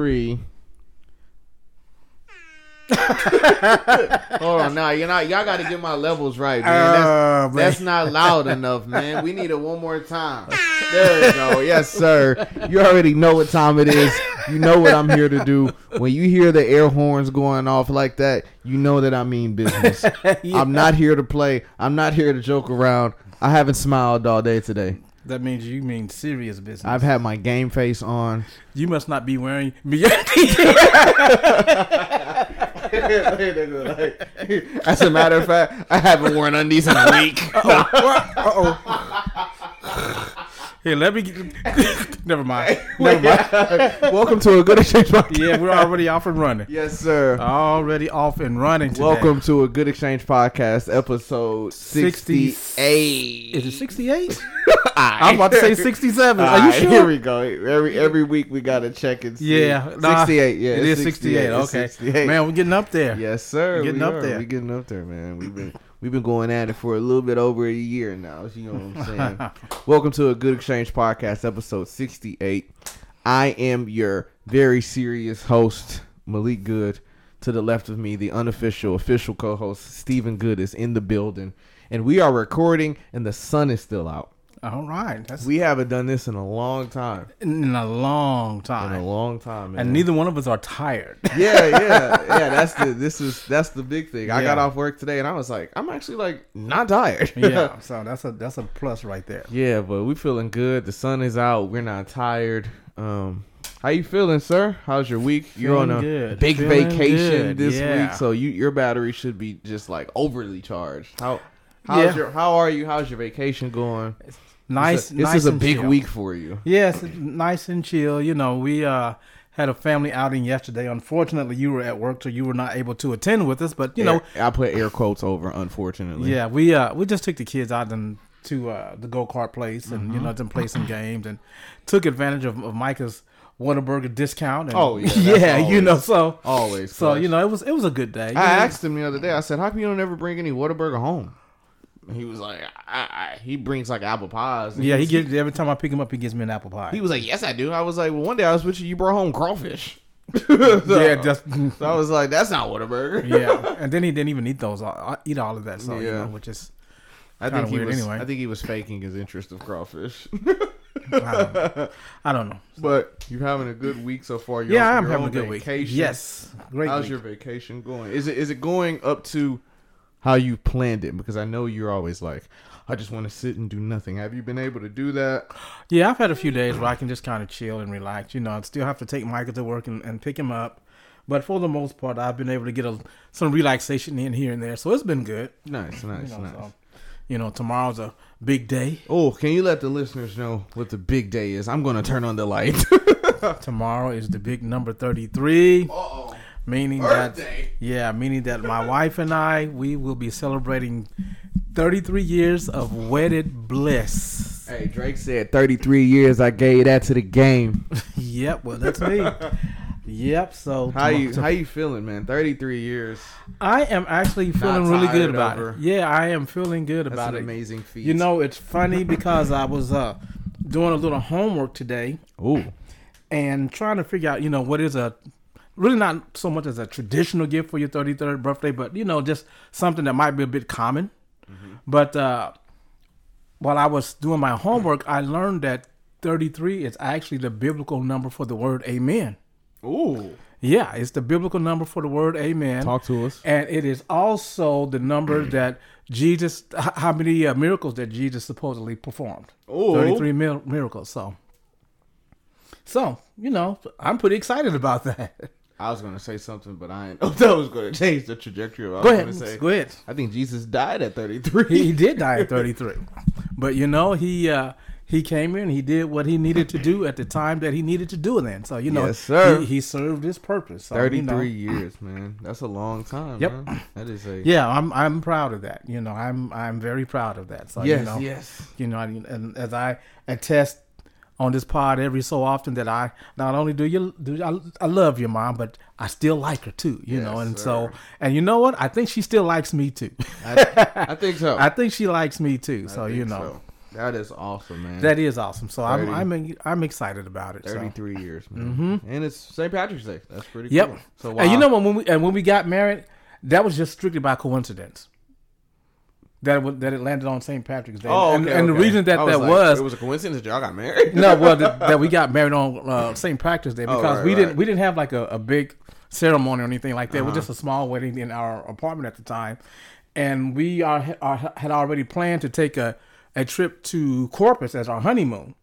three. Hold on, now you're not. Y'all got to get my levels right, man. That's, Oh, man. that's not loud enough, man. We need it one more time. There we go. Yes, sir. You already know what time it is. You know what I'm here to do. When you hear the air horns going off like that, you know that I mean business. I'm not here to play. I'm not here to joke around. I haven't smiled all day today. That means you mean serious business. I've had my game face on. you must not be wearing. As a matter of fact, I haven't worn undies in a week. Uh oh. Here, let me. Get, never mind. Never mind. Welcome to a good exchange podcast. Yeah, we're already off and running. Yes, sir. Already off and running. Today. Welcome to a good exchange podcast, episode 60 68. Is it 68? I'm about to say 67. Are you sure? Here we go. Every every week we gotta check and see. Yeah, nah, 68. Yeah, it's is 68. Okay, 68. man, we're getting up there. Yes, sir. We're getting we up are. there. We're getting up there, man. We've been we've been going at it for a little bit over a year now. You know what I'm saying? Welcome to a Good Exchange podcast, episode 68. I am your very serious host, Malik Good. To the left of me, the unofficial, official co-host Stephen Good is in the building, and we are recording, and the sun is still out. All right, that's We haven't done this in a long time. in a long time. In a long time, man. and neither one of us are tired. yeah, yeah, yeah. That's the this is that's the big thing. I got off work today and I was like, I'm actually like not tired. yeah, so that's a that's a plus right there. yeah, but we're feeling good. The sun is out. We're not tired. Um, how you feeling, sir? How's your week? You're on a good. big Feeling vacation good, this yeah. week, so you your battery should be just like overly charged. How how's Yeah. your how are you? How's your vacation going? Nice. This, is a- this nice is a big chill. week for you. Yes, nice and chill. You know, we uh had a family outing yesterday. Unfortunately, you were at work, so you were not able to attend with us. But you know, I put air quotes over. Unfortunately, yeah, we uh we just took the kids out and to uh the go kart place and Mm-hmm. you know to play some games and took advantage of, of Micah's Whataburger discount. And, Oh, yeah, yeah, you know so. always. So clutch. you know it was it was a good day. I know, asked him the other day. I said, "How come you don't ever bring any Whataburger home?" He was like, I, I, "He brings like apple pies." Yeah, he gives every time I pick him up, he gives me an apple pie. He was like, "Yes, I do." I was like, "Well, one day I was with you. You brought home crawfish." so, yeah, just so I was like, "That's not what a burger. yeah, and then he didn't even eat those, uh, eat all of that. So you know, which is I think he weird was. anyway. I think he was faking his interest of crawfish. I don't know. I don't know. but you're having a good week so far. You're Yeah, I'm having a good week. vacation. Yes, great. How's week. your vacation going? Is it is it going up to how you planned it? Because I know you're always like, I just want to sit and do nothing. Have you been able to do that? Yeah, I've had a few days where I can just kind of chill and relax. You know, I still have to take Michael to work and, and pick him up. But for the most part, I've been able to get a, some relaxation in here and there. So it's been good. Nice, nice, You know, nice. so, you know tomorrow's a big day. Oh, can you let the listeners know what the big day is? I'm gonna turn on the light. Tomorrow is the big number 33, oh, meaning that yeah, meaning that my wife and I we will be celebrating 33 years of wedded bliss. Hey, Drake said 33 years. I gave that to the game. yep, well that's me. Yep. So How you how you feeling, man? 33 years. I am actually feeling really good about over. it. Yeah, I am feeling good That's about an it. amazing feat. You know, it's funny because I was uh, doing a little homework today Ooh. and trying to figure out, you know, what is a really not so much as a traditional gift for your 33rd birthday, but you know, just something that might be a bit common. But uh, while I was doing my homework, I learned that 33 is actually the biblical number for the word amen. Ooh. Yeah, it's the biblical number for the word amen. Talk to us. And it is also the number that Jesus, how many uh, miracles that Jesus supposedly performed? Ooh. 33 mir- miracles. So, so, you know, I'm pretty excited about that. I was gonna say something, but I ain't know that was gonna change the trajectory. Of what Go I ahead. was gonna say. Go ahead. I think Jesus died at 33. He, he did die at 33. But, you know, he, uh, he came in, he did what he needed to do at the time that he needed to do it then. So, you know, Yes, sir. He, he served his purpose. So, you 33 know. years, man. That's a long time. Yep. Man. That is a Yeah, I'm I'm proud of that. You know, I'm I'm very proud of that. So yes, you know, yes. you know, and as I attest on this pod every so often that I not only do you do I, I love your mom, but I still like her too. You know, and sir. so and you know what? I think she still likes me too. I, I think so. I think she likes me too. So I you know, so. That is awesome, man. That is awesome. So I'm I'm I'm excited about it. So. 33 years, man. Mm-hmm. And it's St. Patrick's Day. That's pretty Yep. cool. So And you know when we and when we got married, that was just strictly by coincidence. That it, that it landed on St. Patrick's Day. Oh, and, okay, and the okay. reason that I that like, was it was a coincidence that y'all got married. no, well, that, that we got married on uh, St. Patrick's Day Oh, because right, we right. didn't we didn't have like a, a big ceremony or anything like that. It was Uh-huh. just a small wedding in our apartment at the time, and we are, are had already planned to take a a trip to Corpus as our honeymoon,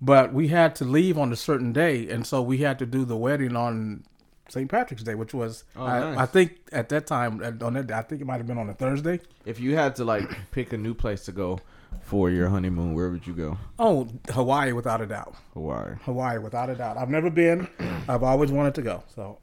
but we had to leave on a certain day, and so we had to do the wedding on St. Patrick's Day, which was Oh, I, nice. I think at that time uh, on that day, I think it might have been on a Thursday. If you had to like pick a new place to go for your honeymoon, where would you go? Oh, Hawaii without a doubt. Hawaii. Hawaii without a doubt. I've never been. I've always wanted to go. So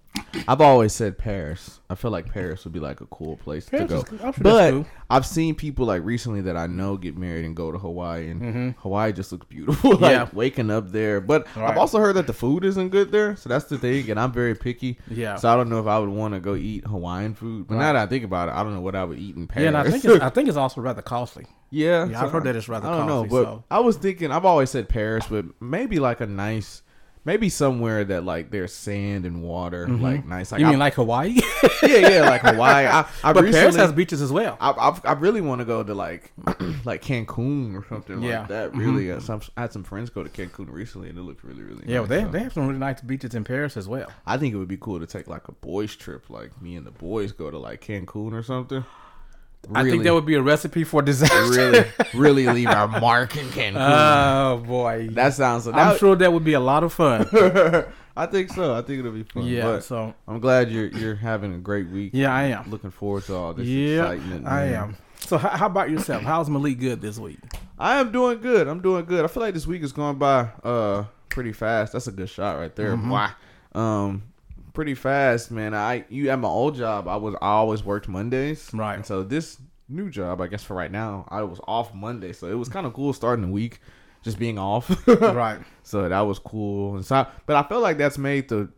I've always said Paris. I feel like Paris would be like a cool place Paris to go. I'm sure but cool. I've seen people like recently that I know get married and go to Hawaii, and Hawaii just looks beautiful. like Mm-hmm. Yeah. waking up there. But I've also heard that the food isn't good there, so that's the thing. And I'm very picky. Yeah. So I don't know if I would want to go eat Hawaiian food. But now that I think about it, I don't know what I would eat in Paris. Yeah, and I think it's, I think it's also rather costly. Yeah, Yeah, I've heard that it's rather I don't know, costly, but so. I was thinking. I've always said Paris, but maybe like a nice, maybe somewhere that like there's sand and water, like nice. Like Mm-hmm. you I- mean like Hawaii? yeah, yeah, like Hawaii. I, I but recently, Paris has beaches as well. I, I, I really want to go to like like Cancun or something Yeah. like that. Really, uh, some, I had some friends go to Cancun recently, and it looked really, really. yeah, nice, well, they so. they have some really nice beaches in Paris as well. I think it would be cool to take like a boys trip, like me and the boys go to like Cancun or something. I think that would be a recipe for disaster. really, really leave our mark in Cancun. Oh boy, that sounds. I'm That, sure that would be a lot of fun. I think so. I think it'll be fun. yeah, but so I'm glad you're you're having a great week. yeah, I am. Looking forward to all this Yeah, excitement. I am. So how, how about yourself? How's Malik good this week? I am doing good. I'm doing good. I feel like this week is going by uh pretty fast. That's a good shot right there. Mm-hmm. Um pretty fast, man. I you at my old job, I was I always worked Mondays. Right. And so this new job, I guess for right now, I was off Monday. So it was kind of cool starting the week just being off. right. So that was cool. And so but I feel like that's made the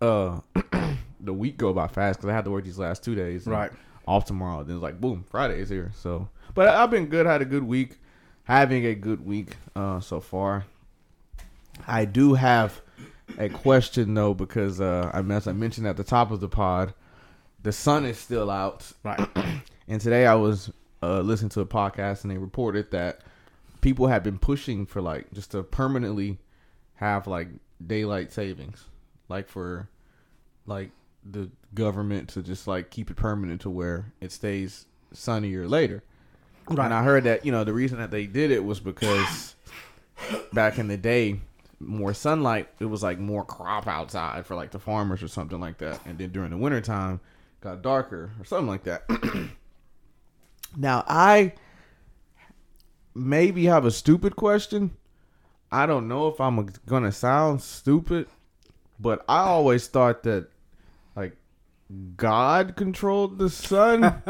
uh the week go by fast cuz I had to work these last 2 days. Right. Off tomorrow. Then it's like boom, Friday is here. So but I've been good, had a good week. Having a good week uh so far. I do have a question though because uh I as I mentioned at the top of the pod, the sun is still out. Right. And today I was uh, listening to a podcast and they reported that people have been pushing for like just to permanently have like daylight savings, like for like the government to just like keep it permanent to where it stays sunnier later. Right. And I heard that you know the reason that they did it was because back in the day, more sunlight, it was like more crop outside for like the farmers or something like that. And then during the wintertime, got darker or something like that. now I maybe have a stupid question. I don't know if I'm gonna sound stupid, but I always thought that like God controlled the sun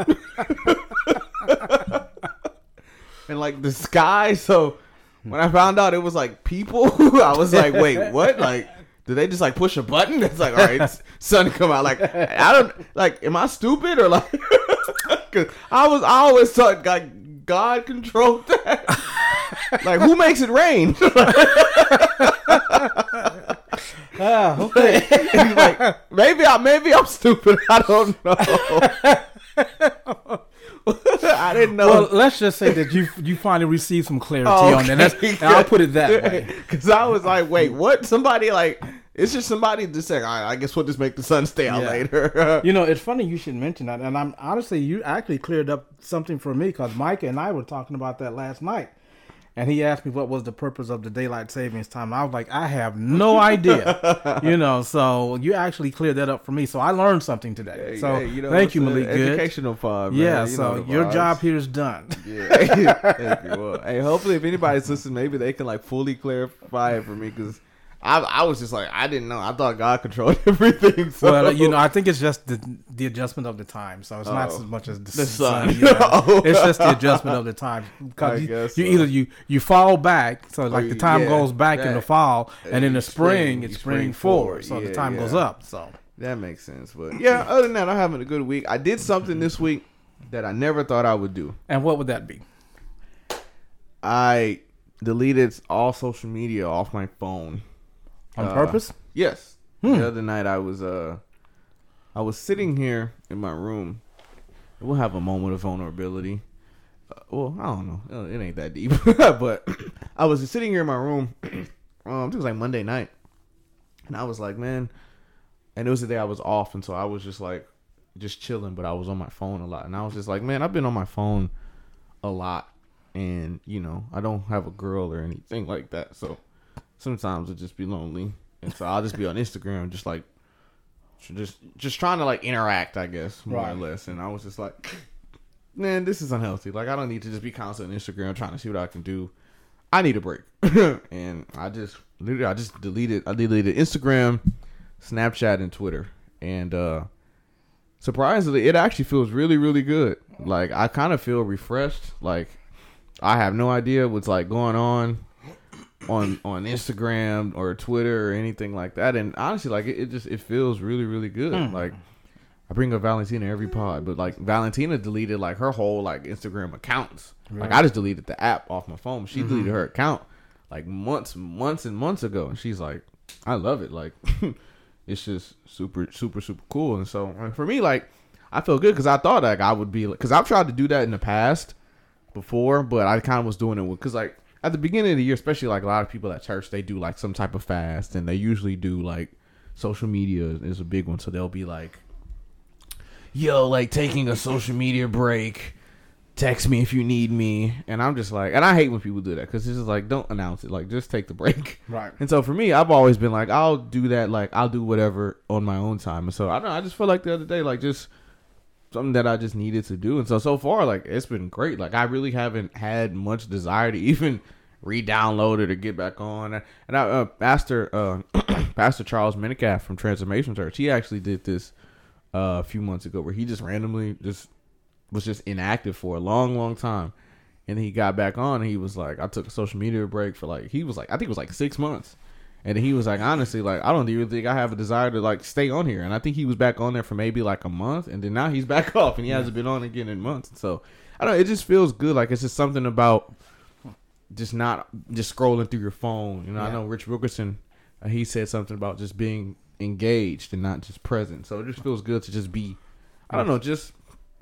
and like the sky. So when I found out it was like people, I was like, wait, what? Like, do they just like push a button? It's like, all right, sun come out. Like, I don't like. Am I stupid or like? Cause I was, I always thought God, God controlled that. like, who makes it rain? Ah, okay. like, maybe I, maybe I'm stupid. I don't know. I didn't know. well, let's just say that you you finally received some clarity Oh, on that. I'll put it that way. Because I was like, wait, what? Somebody like, it's just somebody just saying, right, I guess we'll just make the sun stay out Yeah. later. You know, it's funny you should mention that, and I'm honestly, you actually cleared up something for me because Micah and I were talking about that last night, and he asked me what was the purpose of the daylight savings time. And I was like, I have no idea. you know, so you actually cleared that up for me, so I learned something today. so Hey, know, thank you, Malik. Good. Educational pod, man. Yeah, You so your job here is done. Yeah, thank you. Well, hey, hopefully, if anybody's listening, maybe they can like fully clarify it for me because I, I was just like, I didn't know. I thought God controlled everything. So. Well, you know, I think it's just the the adjustment of the time. So it's not Oh. as much as the, The sun. sun. yeah. Oh. It's just the adjustment of the time because you, you so. either you you fall back, so oh, like you- the time yeah, goes back in the fall, and in the spring- spring it's spring forward. forward, so Yeah, the time goes up. So That makes sense. But yeah, other than that, I'm having a good week. I did something this week that I never thought I would do. and what would that be? I deleted all social media off my phone On Uh, purpose? Yes. Hmm. The other night I was uh I was sitting here in my room. We'll have a moment of vulnerability. Uh, well, I don't know. Uh, It ain't that deep. but I was sitting here in my room. um, it was like Monday night, and I was like, man. And it was the day I was off, and so I was just like, just chilling. But I was on my phone a lot, and I was just like, man, I've been on my phone a lot, and you know, I don't have a girl or anything like that, so sometimes it just be lonely, and so I'll just be on Instagram, just like, just just trying to like interact, I guess, more or Right. less. And I was just like, man, this is unhealthy. Like, I don't need to just be constant on Instagram trying to see what I can do. I need a break, and I just literally, I just deleted, I deleted Instagram, Snapchat, and Twitter, and uh surprisingly, it actually feels really, really good. Like, I kind of feel refreshed. Like, I have no idea what's like going on on on Instagram or Twitter or anything like that. And honestly, like it, it just it feels really really good. Hmm. Like I bring up Valentina every pod, but like Valentina deleted like her whole like Instagram accounts. Like I just deleted the app off my phone. She deleted her account like months, months and months ago, and she's like, I love it. Like it's just super super super cool. And so uh, for me, like I feel good because I thought like I would be because I've tried to do that in the past before, but I kind of was doing it because like at the beginning of the year, especially like a lot of people at church, they do like some type of fast, and they usually do like social media is a big one, so they'll be like, "Yo, like taking a social media break." Text me if you need me, and I'm just like, and I hate when people do that because it's just like, don't announce it, like just take the break. Right. And so for me, I've always been like, I'll do that, like I'll do whatever on my own time. And so I don't, know, I just feel like the other day, like just something that I just needed to do. And so so far, like it's been great. Like I really haven't had much desire to even re-download it or get back on. And I, uh, Pastor uh, Pastor Charles Metcalf from Transformation Church, he actually did this uh, a few months ago, where he just randomly just was just inactive for a long, long time. And he got back on. He was like, I took a social media break for like he was like I think it was like six months. And he was like, honestly, like I don't even think I have a desire to like stay on here. And I think he was back on there for maybe like a month, and then now he's back off, and he hasn't been on again in months. So I don't. know, It just feels good. Like it's just something about just not just scrolling through your phone. You know, I know Rich Wilkerson. Uh, he said something about just being engaged and not just present. So it just feels good to just be. I don't know, just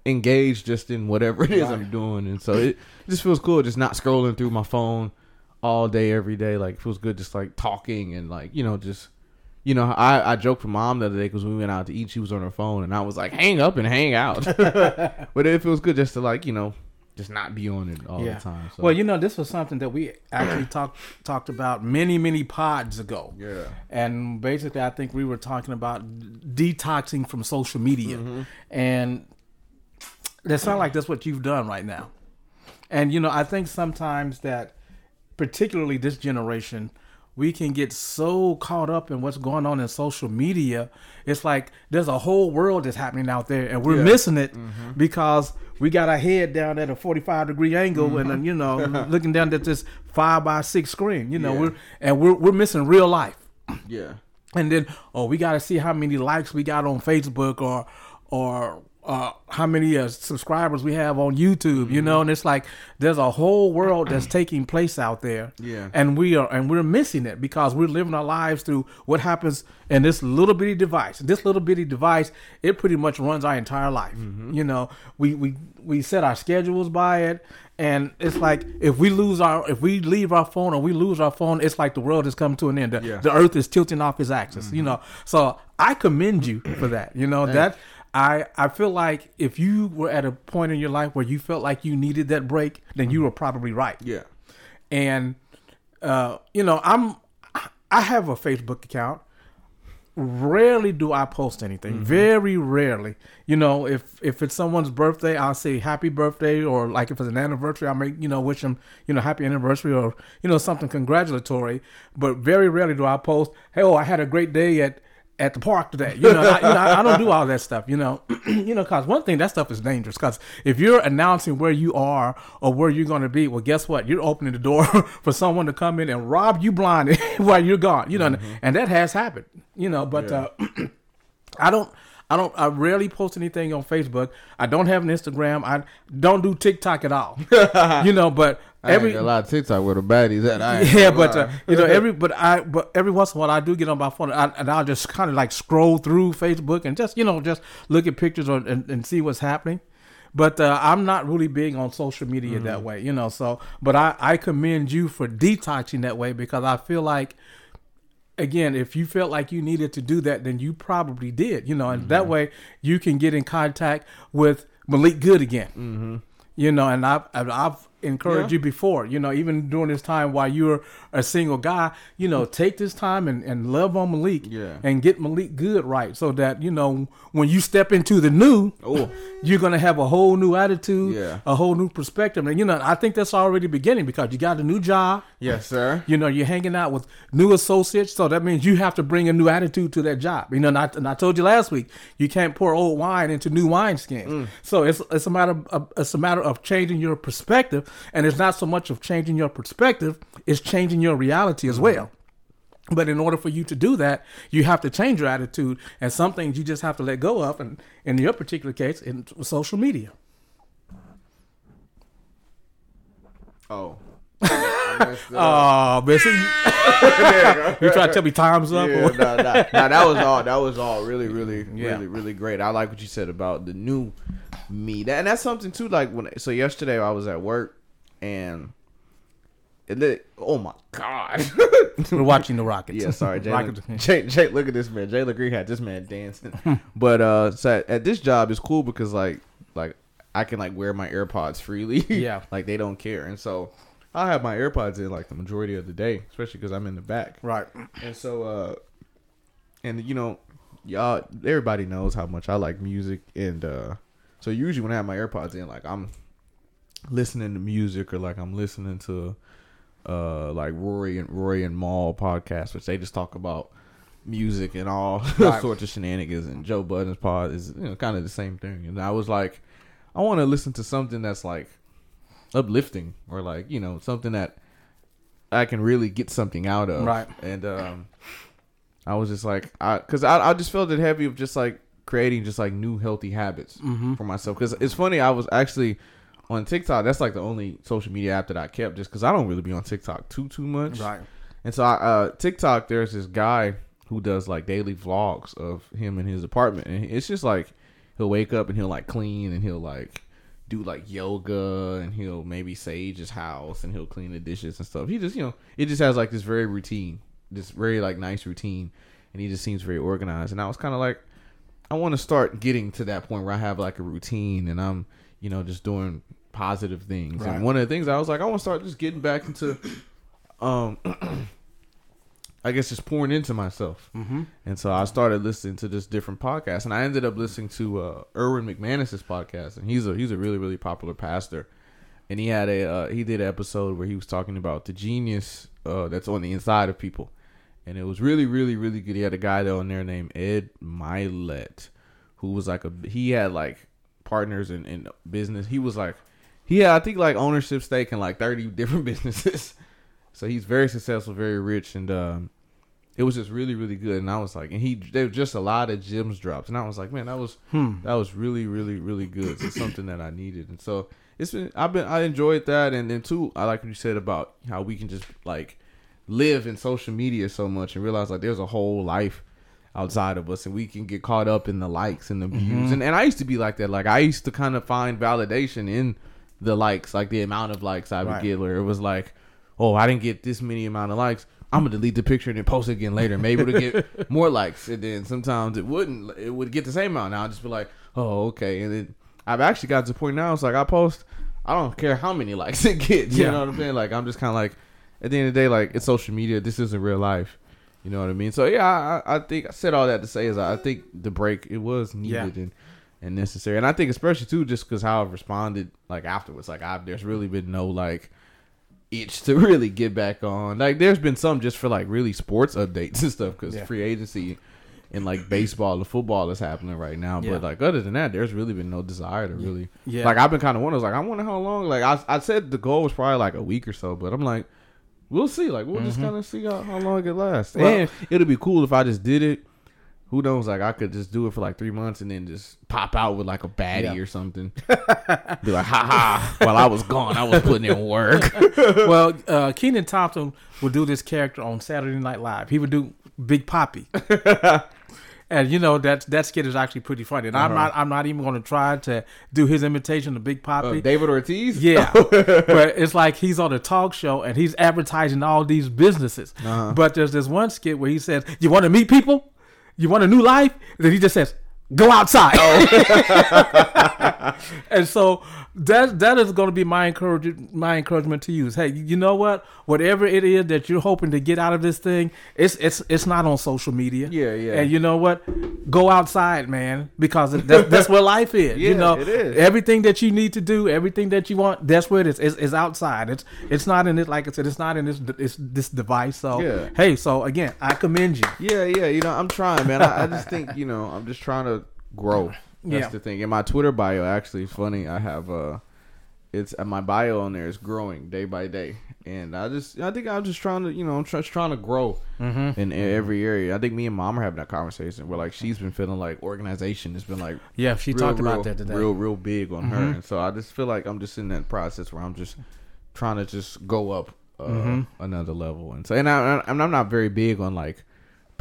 engaged just in whatever it is I'm doing, and so it, it just feels cool. Just not scrolling through my phone all day every day. Like it feels good, just like talking and like you know just. You know, I, I joked with mom the other day because we went out to eat. She was on her phone, and I was like, "Hang up and hang out." but it feels good just to like, you know, just not be on it all Yeah. the time. So. Well, you know, this was something that we actually talked talked about many, many pods ago. yeah, And basically, I think we were talking about detoxing from social media, Mm-hmm. and that's not like that's what you've done right now. And you know, I think sometimes that, particularly this generation, we can get so caught up in what's going on in social media. It's like there's a whole world that's happening out there, and we're Yeah. missing it mm-hmm. because we got our head down at a 45 degree angle, and then, you know, looking down at this five by six screen. You know, Yeah. we're and we're we're missing real life yeah, and then oh we got to see how many likes we got on facebook or or uh, how many uh, subscribers we have on youtube you know? And it's like there's a whole world that's taking place out there. Yeah. and we are and we're missing it because we're living our lives through what happens in this little bitty device. This little bitty device it pretty much runs our entire life you know? We we we set our schedules by it. And it's like if we lose our if we leave our phone or we lose our phone it's like the world has come to an end. The, Yeah. the earth is tilting off its axis you know? So i commend you for that you know? That i i feel like if you were at a point in your life where you felt like you needed that break then you were probably right yeah, and uh, you know, I'm I have a Facebook account. Rarely do I post anything. Very rarely. You know, if if it's someone's birthday, I'll say happy birthday, or like if it's an anniversary, I'll make you know wish them you know happy anniversary or you know something congratulatory. But very rarely do I post, hey, oh, I had a great day at at the park today. You know, I, you know, I don't do all that stuff. You know, you know, cause one thing that stuff is dangerous. Cause if you're announcing where you are or where you're going to be, well, guess what? You're opening the door for someone to come in and rob you blind while you're gone. You know, and that has happened. You know, but uh, I don't. I don't. I rarely post anything on Facebook. I don't have an Instagram. I don't do TikTok at all. you know, but I every a lot of TikTok where the baddies at. I yeah, but uh, you know every but I but every once in a while I do get on my phone and, I, and I'll just kind of like scroll through Facebook and just you know just look at pictures or, and, and see what's happening. But uh, I'm not really big on social media that way, you know. So, but I I commend you for detoxing that way because I feel like again, if you felt like you needed to do that, then you probably did, you know, and that way you can get in contact with Malik Good again. Mm-hmm. You know, and I've- I've encouraged Yeah. you before, you know, even during this time while you're a single guy, you know, take this time and, and love on Malik Yeah. and get Malik Good right so that, you know, when you step into the new, Oh. you're going to have a whole new attitude, Yeah. a whole new perspective. And, you know, I think that's already beginning because you got a new job. yes, sir. You know, you're hanging out with new associates, so that means you have to bring a new attitude to that job. You know, and I, and I told you last week, you can't pour old wine into new wine wineskins. Mm. So it's it's a matter of it's a matter of changing your perspective, and it's not so much of changing your perspective; it's changing your reality as well. But in order for you to do that, you have to change your attitude, and some things you just have to let go of. And in your particular case, in social media. Oh. I messed it up. Oh, man, you, you try to tell me time's up? Yeah, or- nah, nah, nah, that was all. That was all really, really, Yeah. really, really great. I like what you said about the new me. That, and that's something too. Like when so yesterday I was at work and it lit, oh my god. We're watching the Rockets. yeah, sorry, Jay. Rockets. Jay, Jay, look at this man. Jay Legree had this man dancing. but uh, so at, at this job it's cool because like like I can like wear my AirPods freely. Yeah. like they don't care, and so. I have my AirPods in like the majority of the day, especially because I'm in the back. Right. And so, uh, and you know, y'all, everybody knows how much I like music, and uh, so usually when I have my AirPods in, like I'm listening to music or like I'm listening to, uh, like Rory and Rory and Mal podcast, which they just talk about music and all Right. sorts of shenanigans. And Joe Budden's pod is you know kind of the same thing. And I was like, I want to listen to something that's like uplifting or like you know something that I can really get something out of. Right. And um, I was just like, I because I, I just felt it heavy of just like creating just like new healthy habits Mm-hmm. for myself. Because it's funny, I was actually on TikTok. That's like the only social media app that I kept just because I don't really be on TikTok too too much. Right. And so I, uh, TikTok, there's this guy who does like daily vlogs of him in his apartment, and it's just like he'll wake up and he'll like clean and he'll like do like yoga and he'll maybe sage his house and he'll clean the dishes and stuff. He just you know it just has like this very routine, this very like nice routine, and he just seems very organized. And I was kind of like, I want to start getting to that point where I have like a routine and I'm you know just doing positive things. Right. And one of the things I was like, I want to start just getting back into um I guess just pouring into myself. Mm-hmm. And so I started listening to just different podcasts, and I ended up listening to uh, Erwin McManus's podcast, and he's a he's a really really popular pastor, and he had a uh, he did an episode where he was talking about the genius uh, that's on the inside of people, and it was really really really good. He had a guy on there named Ed Mylett, who was like a he had like partners in, in business. He was like he had I think like ownership stake in like thirty different businesses. So he's very successful, very rich, and um, it was just really, really good. And I was like, and he there was just a lot of gems drops, and I was like, man, that was Hmm. that was really, really, really good. It's something that I needed, and so it's been I've been I enjoyed that, and then too I like what you said about how we can just like live in social media so much and realize like there's a whole life outside of us and we can get caught up in the likes and the views. Mm-hmm. And, and I used to be like that. Like I used to kind of find validation in the likes like the amount of likes I would Right. get where it was like oh I didn't get this many amount of likes. I'm gonna delete the picture and then post it again later. Maybe it'll get more likes and then sometimes it wouldn't it would get the same amount. Now I'll just be like oh okay. And then I've actually got to the point now it's like I post I don't care how many likes it gets you Yeah. know what I'm saying? Like I'm just kind of like at the end of the day like it's social media. This isn't real life you know what I mean? So yeah, I, I think I said all that to say is I think the break it was needed Yeah. and, and necessary, and I think especially too just because how I've responded like afterwards, like I've there's really been no like itch to really get back on. Like there's been some just for like really sports updates and stuff because Yeah. free agency and like baseball and football is happening right now. Yeah. But like other than that, there's really been no desire to really. Yeah. Like I've been kind of wondering, like I wonder how long. Like I I said the goal was probably like a week or so, but I'm like. We'll see. Like we'll just kind of see how, how long it lasts. Well- and it'll be cool if I just did it who knows? Like I could just do it for like three months and then just pop out with like a baddie Yeah. or something. Be like, ha ha! While I was gone, I was putting in work. well, uh, Kenan Thompson would do this character on Saturday Night Live. He would do Big Papi, and you know that that skit is actually pretty funny. And I'm Uh-huh. not I'm not even going to try to do his imitation of Big Papi. Uh, David Ortiz. Yeah, but it's like he's on a talk show and he's advertising all these businesses. Uh-huh. But there's this one skit where he says, "You want to meet people? You want a new life?" then he just says, "Go outside." Oh. and so that that is going to be my encouragement. My encouragement to you is, hey, you know what? Whatever it is that you're hoping to get out of this thing, it's it's it's not on social media. Yeah, yeah. And you know what? Go outside, man, because that's, that's where life is. you Yeah, know, it is. everything that you need to do, everything that you want, that's where it is. It's, it's outside. It's it's not in it. Like I said, it's not in this it's this device. So Yeah. hey, so again, I commend you. Yeah, yeah. You know, I'm trying, man. I, I just think, you know, I'm just trying to grow. That's Yeah. the thing. In my Twitter bio, actually, funny. I have uh it's uh, my bio on there is growing day by day, and I just, I think I'm just trying to, you know, I'm just trying to grow Mm-hmm. in every area. I think me and mom are having that conversation where like she's been feeling like organization has been like Yeah, she real, talked real, about that today. real, real big on her, Mhm. and so I just feel like I'm just in that process where I'm just trying to just go up uh, Mhm. another level, and so and I, and I'm not very big on like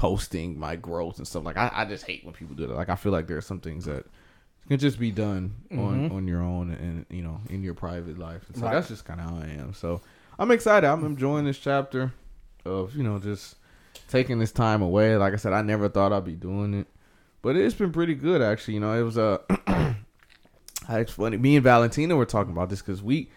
posting my growth and stuff. Like I, I just hate when people do that. Like I feel like there are some things that can just be done on Mhm. on your own and you know in your private life. And so Right. that's just kind of how I am. So I'm excited. I'm enjoying this chapter of you know just taking this time away. Like I said, I never thought I'd be doing it, but it's been pretty good actually. You know, it was uh, it's funny. Me and Valentina were talking about this because we,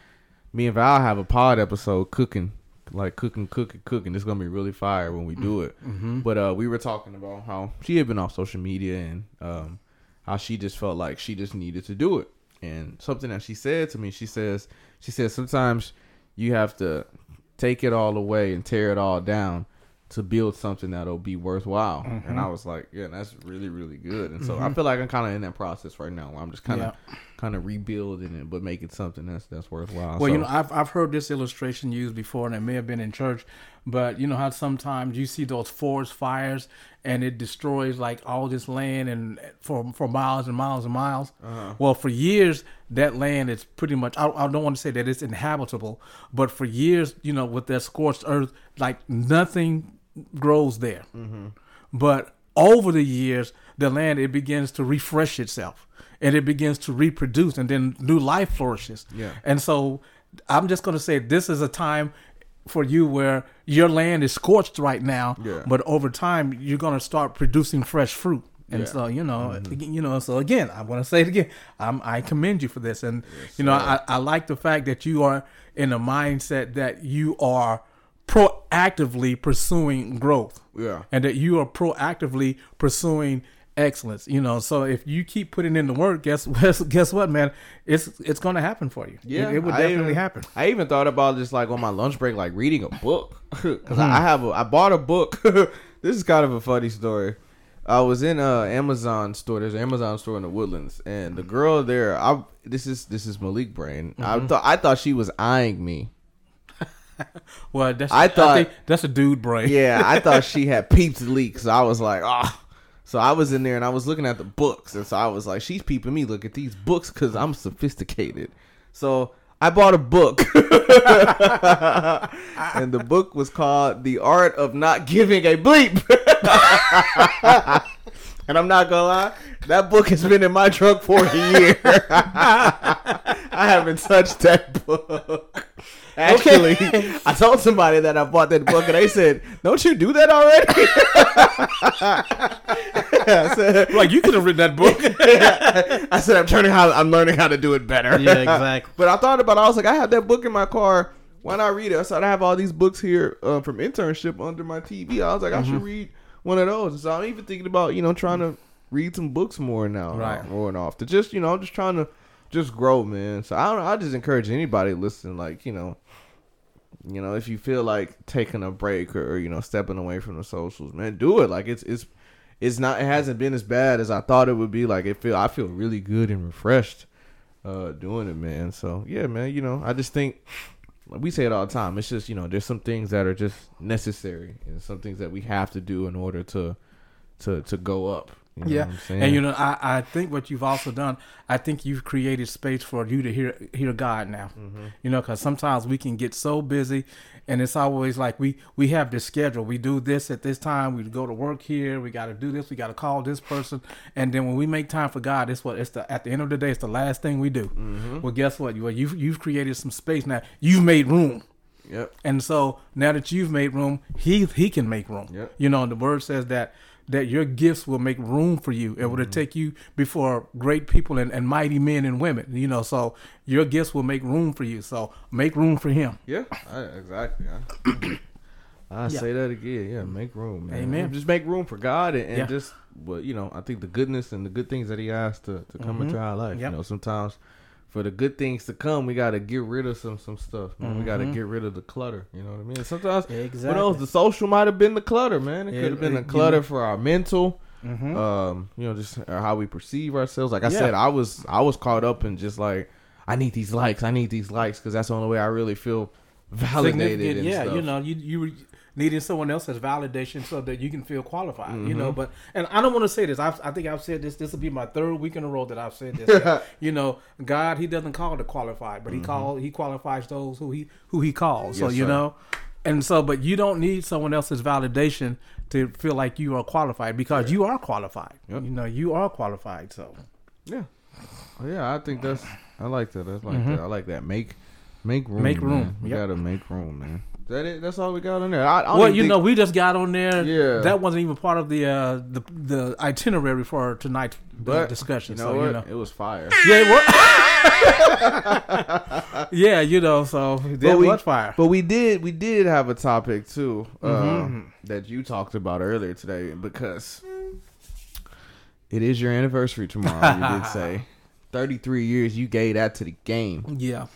me and Val have a pod episode cooking, like cooking, cooking, cooking. It's gonna be really fire when we do it. Mm-hmm. But uh, we were talking about how she had been off social media and um, how she just felt like she just needed to do it. And something that she said to me, she says, she says sometimes you have to take it all away and tear it all down to build something that'll be worthwhile. Mm-hmm. And I was like, yeah, that's really really good. And so I feel like I'm kind of in that process right now. I'm just kind of kind of rebuilding it, but making something that's that's worthwhile. Well, So- you know, I've I've heard this illustration used before, and it may have been in church, but you know how sometimes you see those forest fires, and it destroys like all this land and for for miles and miles and miles. Uh-huh. Well, for years that land is pretty much. I, I don't want to say that it's inhabitable, but for years, you know, with that scorched earth, like nothing grows there. Mm-hmm. But over the years, the land it begins to refresh itself and it begins to reproduce, and then new life flourishes. Yeah. And so, I'm just going to say this is a time for you where your land is scorched right now, Yeah. but over time you're going to start producing fresh fruit. And Yeah. Mm-hmm. so you know, you know. So again, I want to say it again. I'm, I commend you for this, and you know, I, I like the fact that you are in a mindset that you are proactively pursuing growth yeah. and that you are proactively pursuing excellence. You know, so if you keep putting in the work, guess guess, guess what, man? It's it's going to happen for you. Yeah, it, it would I definitely even- happen. I even thought about just like on my lunch break, like reading a book because Mm-hmm. I have a I bought a book. this is kind of a funny story. I was in a Amazon store. There's an Amazon store in the Woodlands, and the girl there, I this is this is Malik Brain. I Mm-hmm. thought I thought she was eyeing me. Well, that's I thought- think that's a dude brain. Yeah, I thought she had peeped leaks. So I was like, ah. So I was in there and I was looking at the books, and so I was like, she's peeping me. Look at these books because I'm sophisticated. So I bought a book, and the book was called "The Art of Not Giving a Bleep." and I'm not gonna lie, that book has been in my trunk for a year. I haven't touched that book. Actually, I told somebody that I bought that book, and they said, "Don't you do that already?" I said, Like you could have written that book. I said, "I'm turning how I'm learning how to do it better." Yeah, exactly. but I thought about, it. I was like, I have that book in my car. Why not read it? I said, I have all these books here uh, from internship under my TV. I was like, I Mm-hmm. should read one of those. So I'm even thinking about, you know, trying to read some books more now, Right. more and off to just, you know, I'm just trying to just grow, man. So I don't. I just encourage anybody listening, like, you know, you know, if you feel like taking a break or you know stepping away from the socials, man, do it. Like it's it's it's not. It hasn't been as bad as I thought it would be. Like it feel. I feel really good and refreshed uh doing it, man. So yeah, man. You know, I just think like we say it all the time. It's just you know, there's some things that are just necessary and some things that we have to do in order to to to go up. You know yeah, what I'm saying? and you know, I, I think what you've also done, I think you've created space for you to hear hear God now. Mm-hmm. You know, because sometimes we can get so busy, and it's always like we we have this schedule. We do this at this time. We go to work here. We got to do this. We got to call this person, and then when we make time for God, it's what it's the at the end of the day, it's the last thing we do. Mm-hmm. Well, guess what? You you've you've created some space now. You've made room. Yep. And so now that you've made room, he he can make room. Yep. You know, the word says that that your gifts will make room for you. It Mm-hmm. will take you before great people and, and mighty men and women. You know, so your gifts will make room for you. So make room for him. Yeah, I, exactly. I, I Yeah. say that again. Yeah, make room. Man. Amen. Just make room for God and, and Yeah. just, well, you know, I think the goodness and the good things that He has to, to come into our life. Mm-hmm. Yep. You know, sometimes for the good things to come, we got to get rid of some some stuff. Man. We got to Mhm. get rid of the clutter. You know what I mean? Sometimes, Exactly. who knows? The social might have been the clutter, man. It Yeah, could have been the clutter for our mental. Mhm. Um, you know, just how we perceive ourselves. Like I Yeah. said, I was I was caught up in just like I need these likes. I need these likes because that's the only way I really feel validated. And yeah. stuff. You know, you you were needing someone else's validation so that you can feel qualified. You Mm-hmm. know, but and I don't want to say this. I've, I think I've said this. This will be my third week in a row that I've said this. you know, God, He doesn't call the qualified, but He call He qualifies those who He who He calls. so Mm-hmm. You sir. know, and so but you don't need someone else's validation to feel like you are qualified because you are qualified. Yep. You know, you are qualified. So Yeah, Oh, yeah. I think that's I like that. That's like that. I like that. Make make room. Mm-hmm. Make room. Man. We Yep. gotta make room, man. That it? That's all we got on there. I, I well, you think- know, we just got on there. Yeah. that wasn't even part of the uh, the the itinerary for tonight's but discussion. You know so what? you know, It was fire. yeah, it was. yeah, you know, so we- was fire. But we did we did have a topic too uh, Mhm. that you talked about earlier today because it is your anniversary tomorrow. you did say thirty three years. You gave that to the game. Yeah.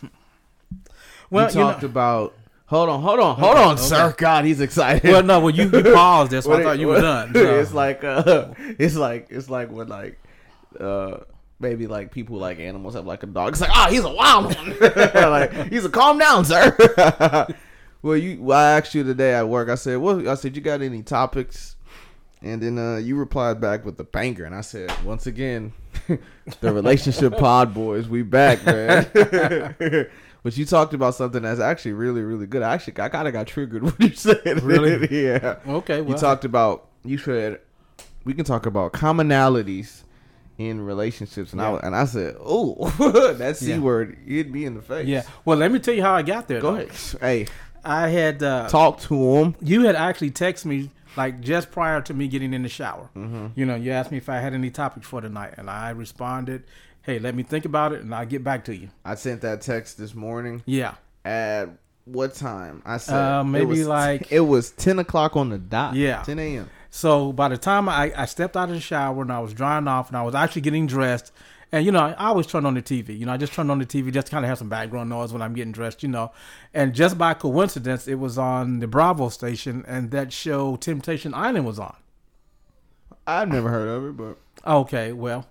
Well, you you know, talked about. Hold on, hold on, hold Okay, on, okay. sir. God, he's excited. well, no, well, you, you paused there, so I thought you were done. so. It's like uh, it's like it's like when like uh maybe like people like animals have like a dog. It's like ah, he's a wild one. like he's a calm down, sir. well, you well, I asked you today at work. I said, well, I said you got any topics, and then uh you replied back with the banger, and I said once again, the relationship pod boys, we back, man. But you talked about something that's actually really, really good. I actually, I kind of got triggered when you said it. Really? yeah. okay, well, You talked about you said we can talk about commonalities in relationships, and I and I said, oh, that c Yeah. word, hit me in the face. yeah. Well, let me tell you how I got there. go though. ahead. Hey, I had uh, talk to him. you had actually texted me like just prior to me getting in the shower. Mm-hmm. You know, you asked me if I had any topics for tonight, and I responded, "Hey, let me think about it, and I'll get back to you." I sent that text this morning Yeah. at what time? I said Uh, it maybe was- like- it was ten o'clock on the dot. Yeah. ten a.m. So by the time I, I stepped out of the shower and I was drying off and I was actually getting dressed, and you know I always turn on the TV. You know I just turn on the TV just to kind of have some background noise when I'm getting dressed. You know, and just by coincidence it was on the Bravo station and that show Temptation Island was on. I've never heard of it, but Okay, well,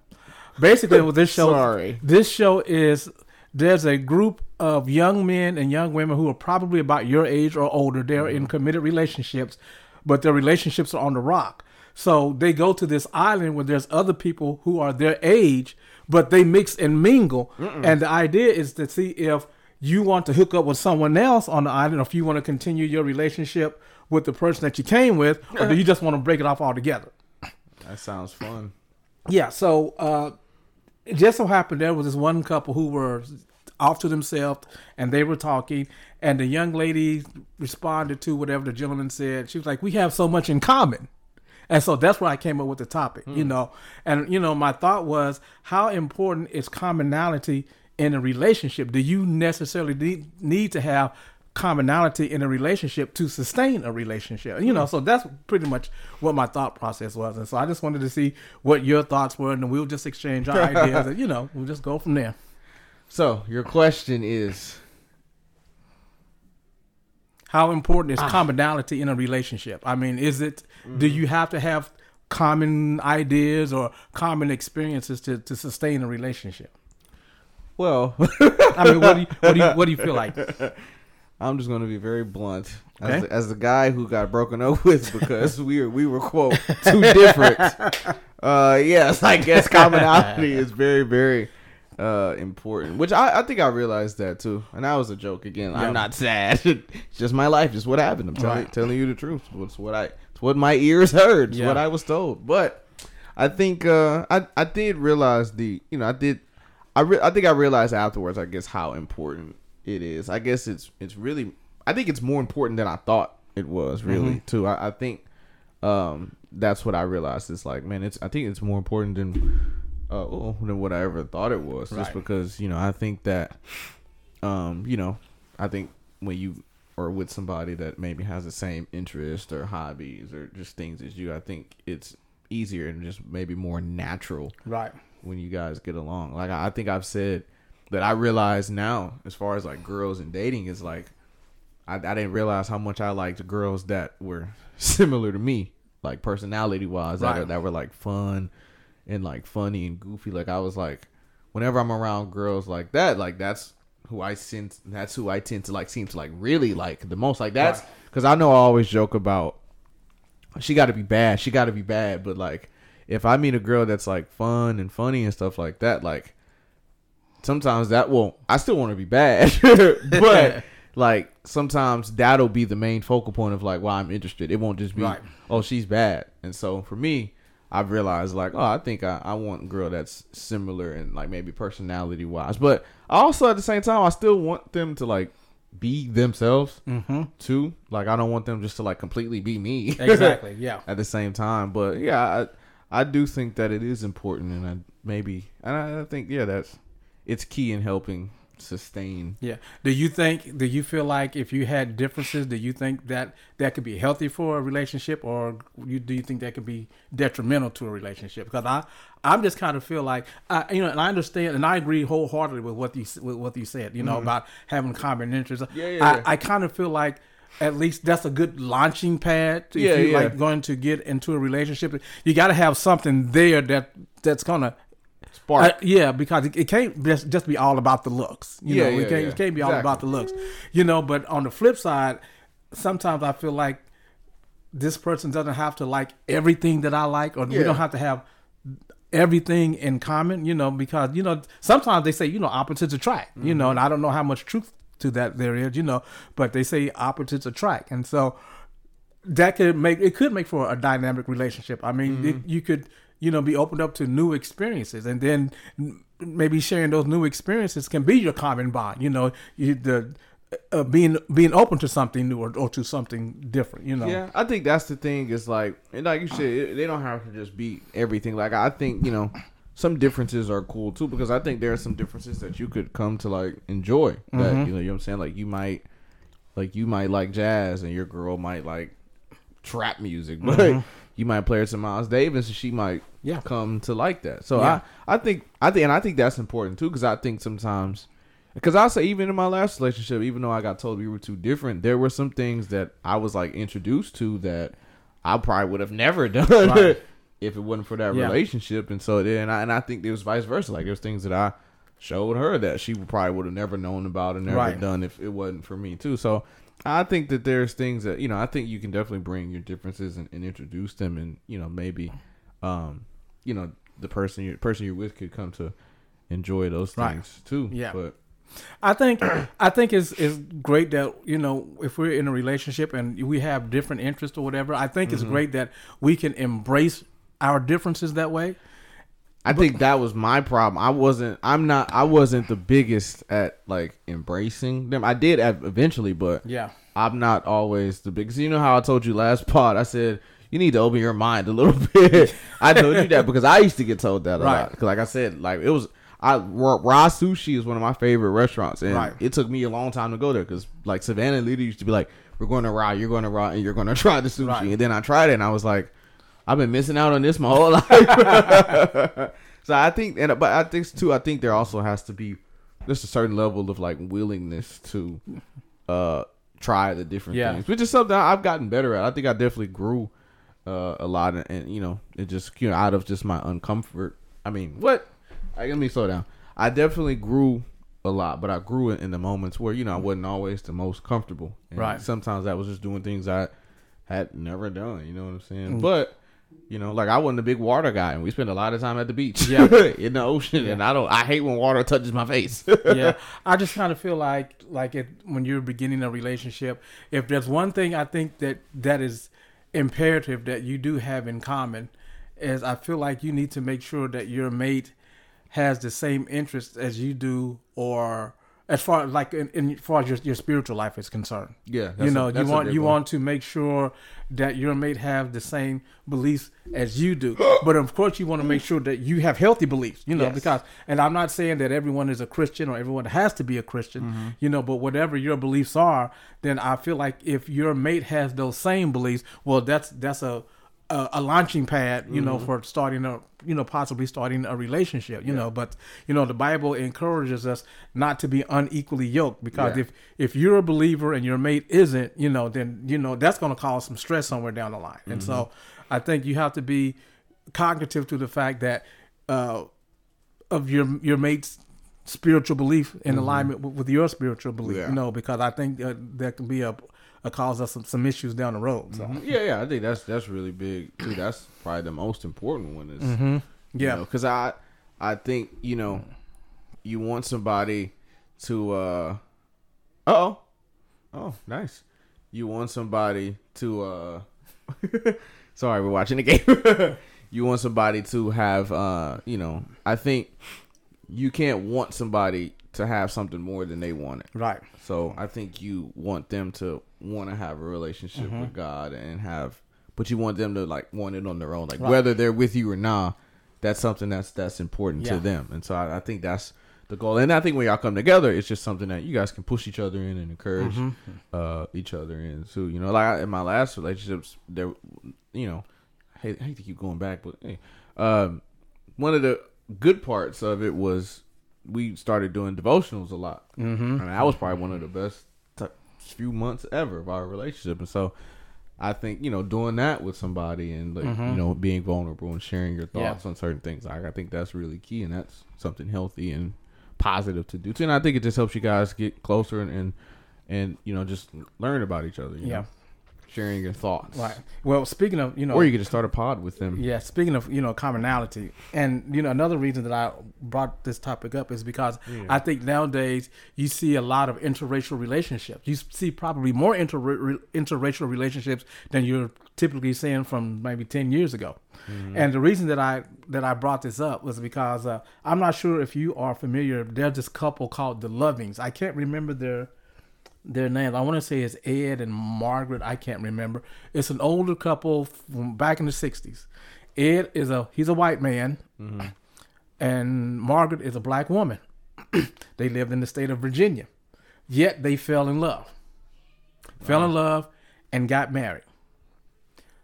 basically with this show, Sorry. this show is there's a group of young men and young women who are probably about your age or older. They're in mm-hmm. committed relationships, but their relationships are on the rock. So they go to this island where there's other people who are their age, but they mix and mingle. And the idea is to see if you want to hook up with someone else on the island, or if you want to continue your relationship with the person that you came with, or do you just want to break it off altogether? that sounds fun. Yeah, so uh, it just so happened there was this one couple who were off to themselves and they were talking, and the young lady responded to whatever the gentleman said. She was like, "We have so much in common." And so that's where I came up with the topic, you know. And you know, my thought was, how important is commonality in a relationship? Do you necessarily need, need to have commonality in a relationship to sustain a relationship? You know, hmm. so that's pretty much what my thought process was. And so I just wanted to see what your thoughts were, and we'll just exchange our ideas, and you know, we'll just go from there. So your question is, How important is ah. commonality in a relationship? I mean, is it? Do mm-hmm. you have to have common ideas or common experiences to, to sustain a relationship? well, I mean, what do you what do you what do you feel like? I'm just going to be very blunt. As, Okay. the, as the guy who got broken up with because we were we were quote too different. Uh, yes, I guess commonality is very very uh important. Which I, I think I realized that too, and that was a joke again. Yeah. I'm not sad. it's just my life. Just what happened. I'm telling Right. telling you the truth. It's what I it's what my ears heard. It's Yeah. what I was told. But I think uh I I did realize the you know I did I re- I think I realized afterwards I guess how important it is. I guess it's it's really I think it's more important than I thought it was really Mm-hmm. too. I, I think um that's what I realized. It's like man, it's I think it's more important than uh oh, than what I ever thought it was. Just because you know I think that um you know I think when you are with somebody that maybe has the same interest or hobbies or just things as you, I think it's easier and just maybe more natural Right. when you guys get along. Like I I think I've said that I realize now, as far as like girls and dating, is like I, I didn't realize how much I liked girls that were similar to me, like personality wise, that Right. that were like fun and like funny and goofy. Like I was like, whenever I'm around girls like that, like that's who I sense. That's who I tend to like seem to like really like the most. Like that's Right. because I know I always joke about she got to be bad. She got to be bad. But like, if I meet a girl that's like fun and funny and stuff like that, like sometimes that won't. I still want to be bad, but like sometimes that'll be the main focal point of like why I'm interested. It won't just be Right. oh she's bad. And so for me, I've realized like oh I think I, I want a girl that's similar and like maybe personality wise, but also at the same time I still want them to like be themselves Mm-hmm. too. Like I don't want them just to like completely be me. Exactly. Yeah. At the same time, but yeah, I I do think that it is important, and I maybe and I, I think yeah that's it's key in helping sustain. Yeah. Do you think? Do you feel like if you had differences, do you think that that could be healthy for a relationship, or you, do you think that could be detrimental to a relationship? Because I, I'm just kind of feel like, I, you know, and I understand, and I agree wholeheartedly with what you with what you said. You know about having common interests. Mm-hmm. Yeah, yeah, yeah. I, I kind of feel like. At least that's a good launching pad. If Yeah, you're yeah. like going to get into a relationship, you got to have something there that that's gonna Spark. uh, yeah, because it, it can't just, just be all about the looks. You Yeah, know, yeah, it can't, yeah. it can't be all about the looks. You know, but on the flip side, sometimes I feel like this person doesn't have to like everything that I like, or we don't have to have everything in common. You know, because you know sometimes they say you know opposites attract. You Mm-hmm. know, and I don't know how much truth to that there is. You know, but they say opposites attract, and so that could make it could make for a dynamic relationship. I mean, it, you could you know be opened up to new experiences, and then maybe sharing those new experiences can be your common bond. You know, you the uh, uh, being being open to something new or, or to something different. You know, Yeah, I think that's the thing. Is like, and like you said, they don't have to just be everything. Like I think you know, some differences are cool too because I think there are some differences that you could come to like enjoy. That you mm-hmm. know, you know what I'm saying. Like you might, like you might like jazz, and your girl might like trap music, but mm-hmm. you might play her some Miles Davis, and she might Yeah. come to like that. So Yeah. I, I think, I think, and I think that's important too because I think sometimes. Because I say even in my last relationship, even though I got told we were too different, there were some things that I was like introduced to that I probably would have never done Right. if it wasn't for that Yeah. relationship. And so then, I, and I think it was vice versa. Like there's things that I showed her that she probably would have never known about and never Right. done if it wasn't for me too. So I think that there's things that you know. I think you can definitely bring your differences and, and introduce them, and you know maybe, um, you know the person you person you're with could come to enjoy those Right. things too. Yeah. but I think I think it's it's great that you know if we're in a relationship and we have different interests or whatever. I think it's mm-hmm. great that we can embrace our differences that way. I think that was my problem. I wasn't. I'm not. I wasn't the biggest at like embracing them. I did eventually, but Yeah. I'm not always the biggest. You know how I told you last pod. I said you need to open your mind a little bit. I told you that because I used to get told that a Right. lot. Because like I said, like it was. I raw, sushi is one of my favorite restaurants, and Right. it took me a long time to go there because like Savannah and Lydia used to be like, "We're going to raw, you're going to raw, and you're going to try the sushi." Right. And then I tried it, and I was like, "I've been missing out on this my whole life." so I think, and but I think too, I think there also has to be just a certain level of like willingness to uh try the different Yeah. things, which is something I've gotten better at. I think I definitely grew uh, a lot, and, and you know, it just you know out of just my uncomfort. I mean, what? I, let me slow down. I definitely grew a lot, but I grew it in the moments where you know I wasn't always the most comfortable. And Right. Sometimes I was just doing things I had never done. You know what I'm saying? Mm. But you know, like I wasn't a big water guy, and we spent a lot of time at the beach, Yeah. in the ocean, and I don't. I hate when water touches my face. yeah, I just kind of feel like like it when you're beginning a relationship. If there's one thing I think that that is imperative that you do have in common, is I feel like you need to make sure that your mate has the same interests as you do, or as far like in, in as far as your, your spiritual life is concerned. yeah, you know, you a want you one. want to make sure that your mate have the same beliefs as you do. but of course, you want to make sure that you have healthy beliefs. You know, Yes. because and I'm not saying that everyone is a Christian or everyone has to be a Christian. Mm-hmm. You know, but whatever your beliefs are, then I feel like if your mate has those same beliefs, well, that's that's a a, a launching pad, you Mm-hmm. know, for starting a, you know, possibly starting a relationship, you know. But you know, the Bible encourages us not to be unequally yoked because Yeah. if if you're a believer and your mate isn't, you know, then you know that's going to cause some stress somewhere down the line. And so, Mm-hmm. I think you have to be cognitive to the fact that uh, of your your mate's spiritual belief in alignment with, with your spiritual belief, Mm-hmm. Yeah. you know, because I think uh, that can be a a cause of some, some issues down the road. So. Yeah, yeah, I think that's that's really big too. That's probably the most important one. Is Mm-hmm. Yeah. because I I think you know you want somebody to uh oh oh nice you want somebody to uh sorry we're watching the game you want somebody to have uh you know I think you can't want somebody to have something more than they want it Right. so I think you want them to want to have a relationship Mm-hmm. with God and have, but you want them to like want it on their own, like Right. whether they're with you or not. That's something that's that's important Yeah. to them, and so I, I think that's the goal. And I think when y'all come together, it's just something that you guys can push each other in and encourage Mm-hmm. uh, each other in. So you know, like I, in my last relationships, there, you know, I hate, I hate to keep going back, but hey, um, one of the good parts of it was we started doing devotionals a lot. Mm-hmm. I mean, that was probably one of the best few months ever of our relationship, and so I think you know doing that with somebody and like you mm-hmm. know being vulnerable and sharing your Yeah. thoughts on certain things, I, I think that's really key, and that's something healthy and positive to do too. And I think it just helps you guys get closer and and, and you know just learn about each other. You Yeah. know? Sharing your thoughts. Right. Well, speaking of, you know, Or you could just start a pod with them. Yeah, speaking of you know commonality, and you know another reason that I brought this topic up is because I think nowadays you see a lot of interracial relationships. You see probably more inter- interracial relationships than you're typically seeing from maybe ten years ago. And the reason that I that I brought this up was because uh, I'm not sure if you are familiar. There's this couple called the Lovings. I can't remember their their names. I want to say it's Ed and Margaret. I can't remember. It's an older couple from back in the '60s. Ed is a he's a white man, mm-hmm. and Margaret is a black woman. they lived in the state of Virginia, yet they fell in love. Fell in love and got married.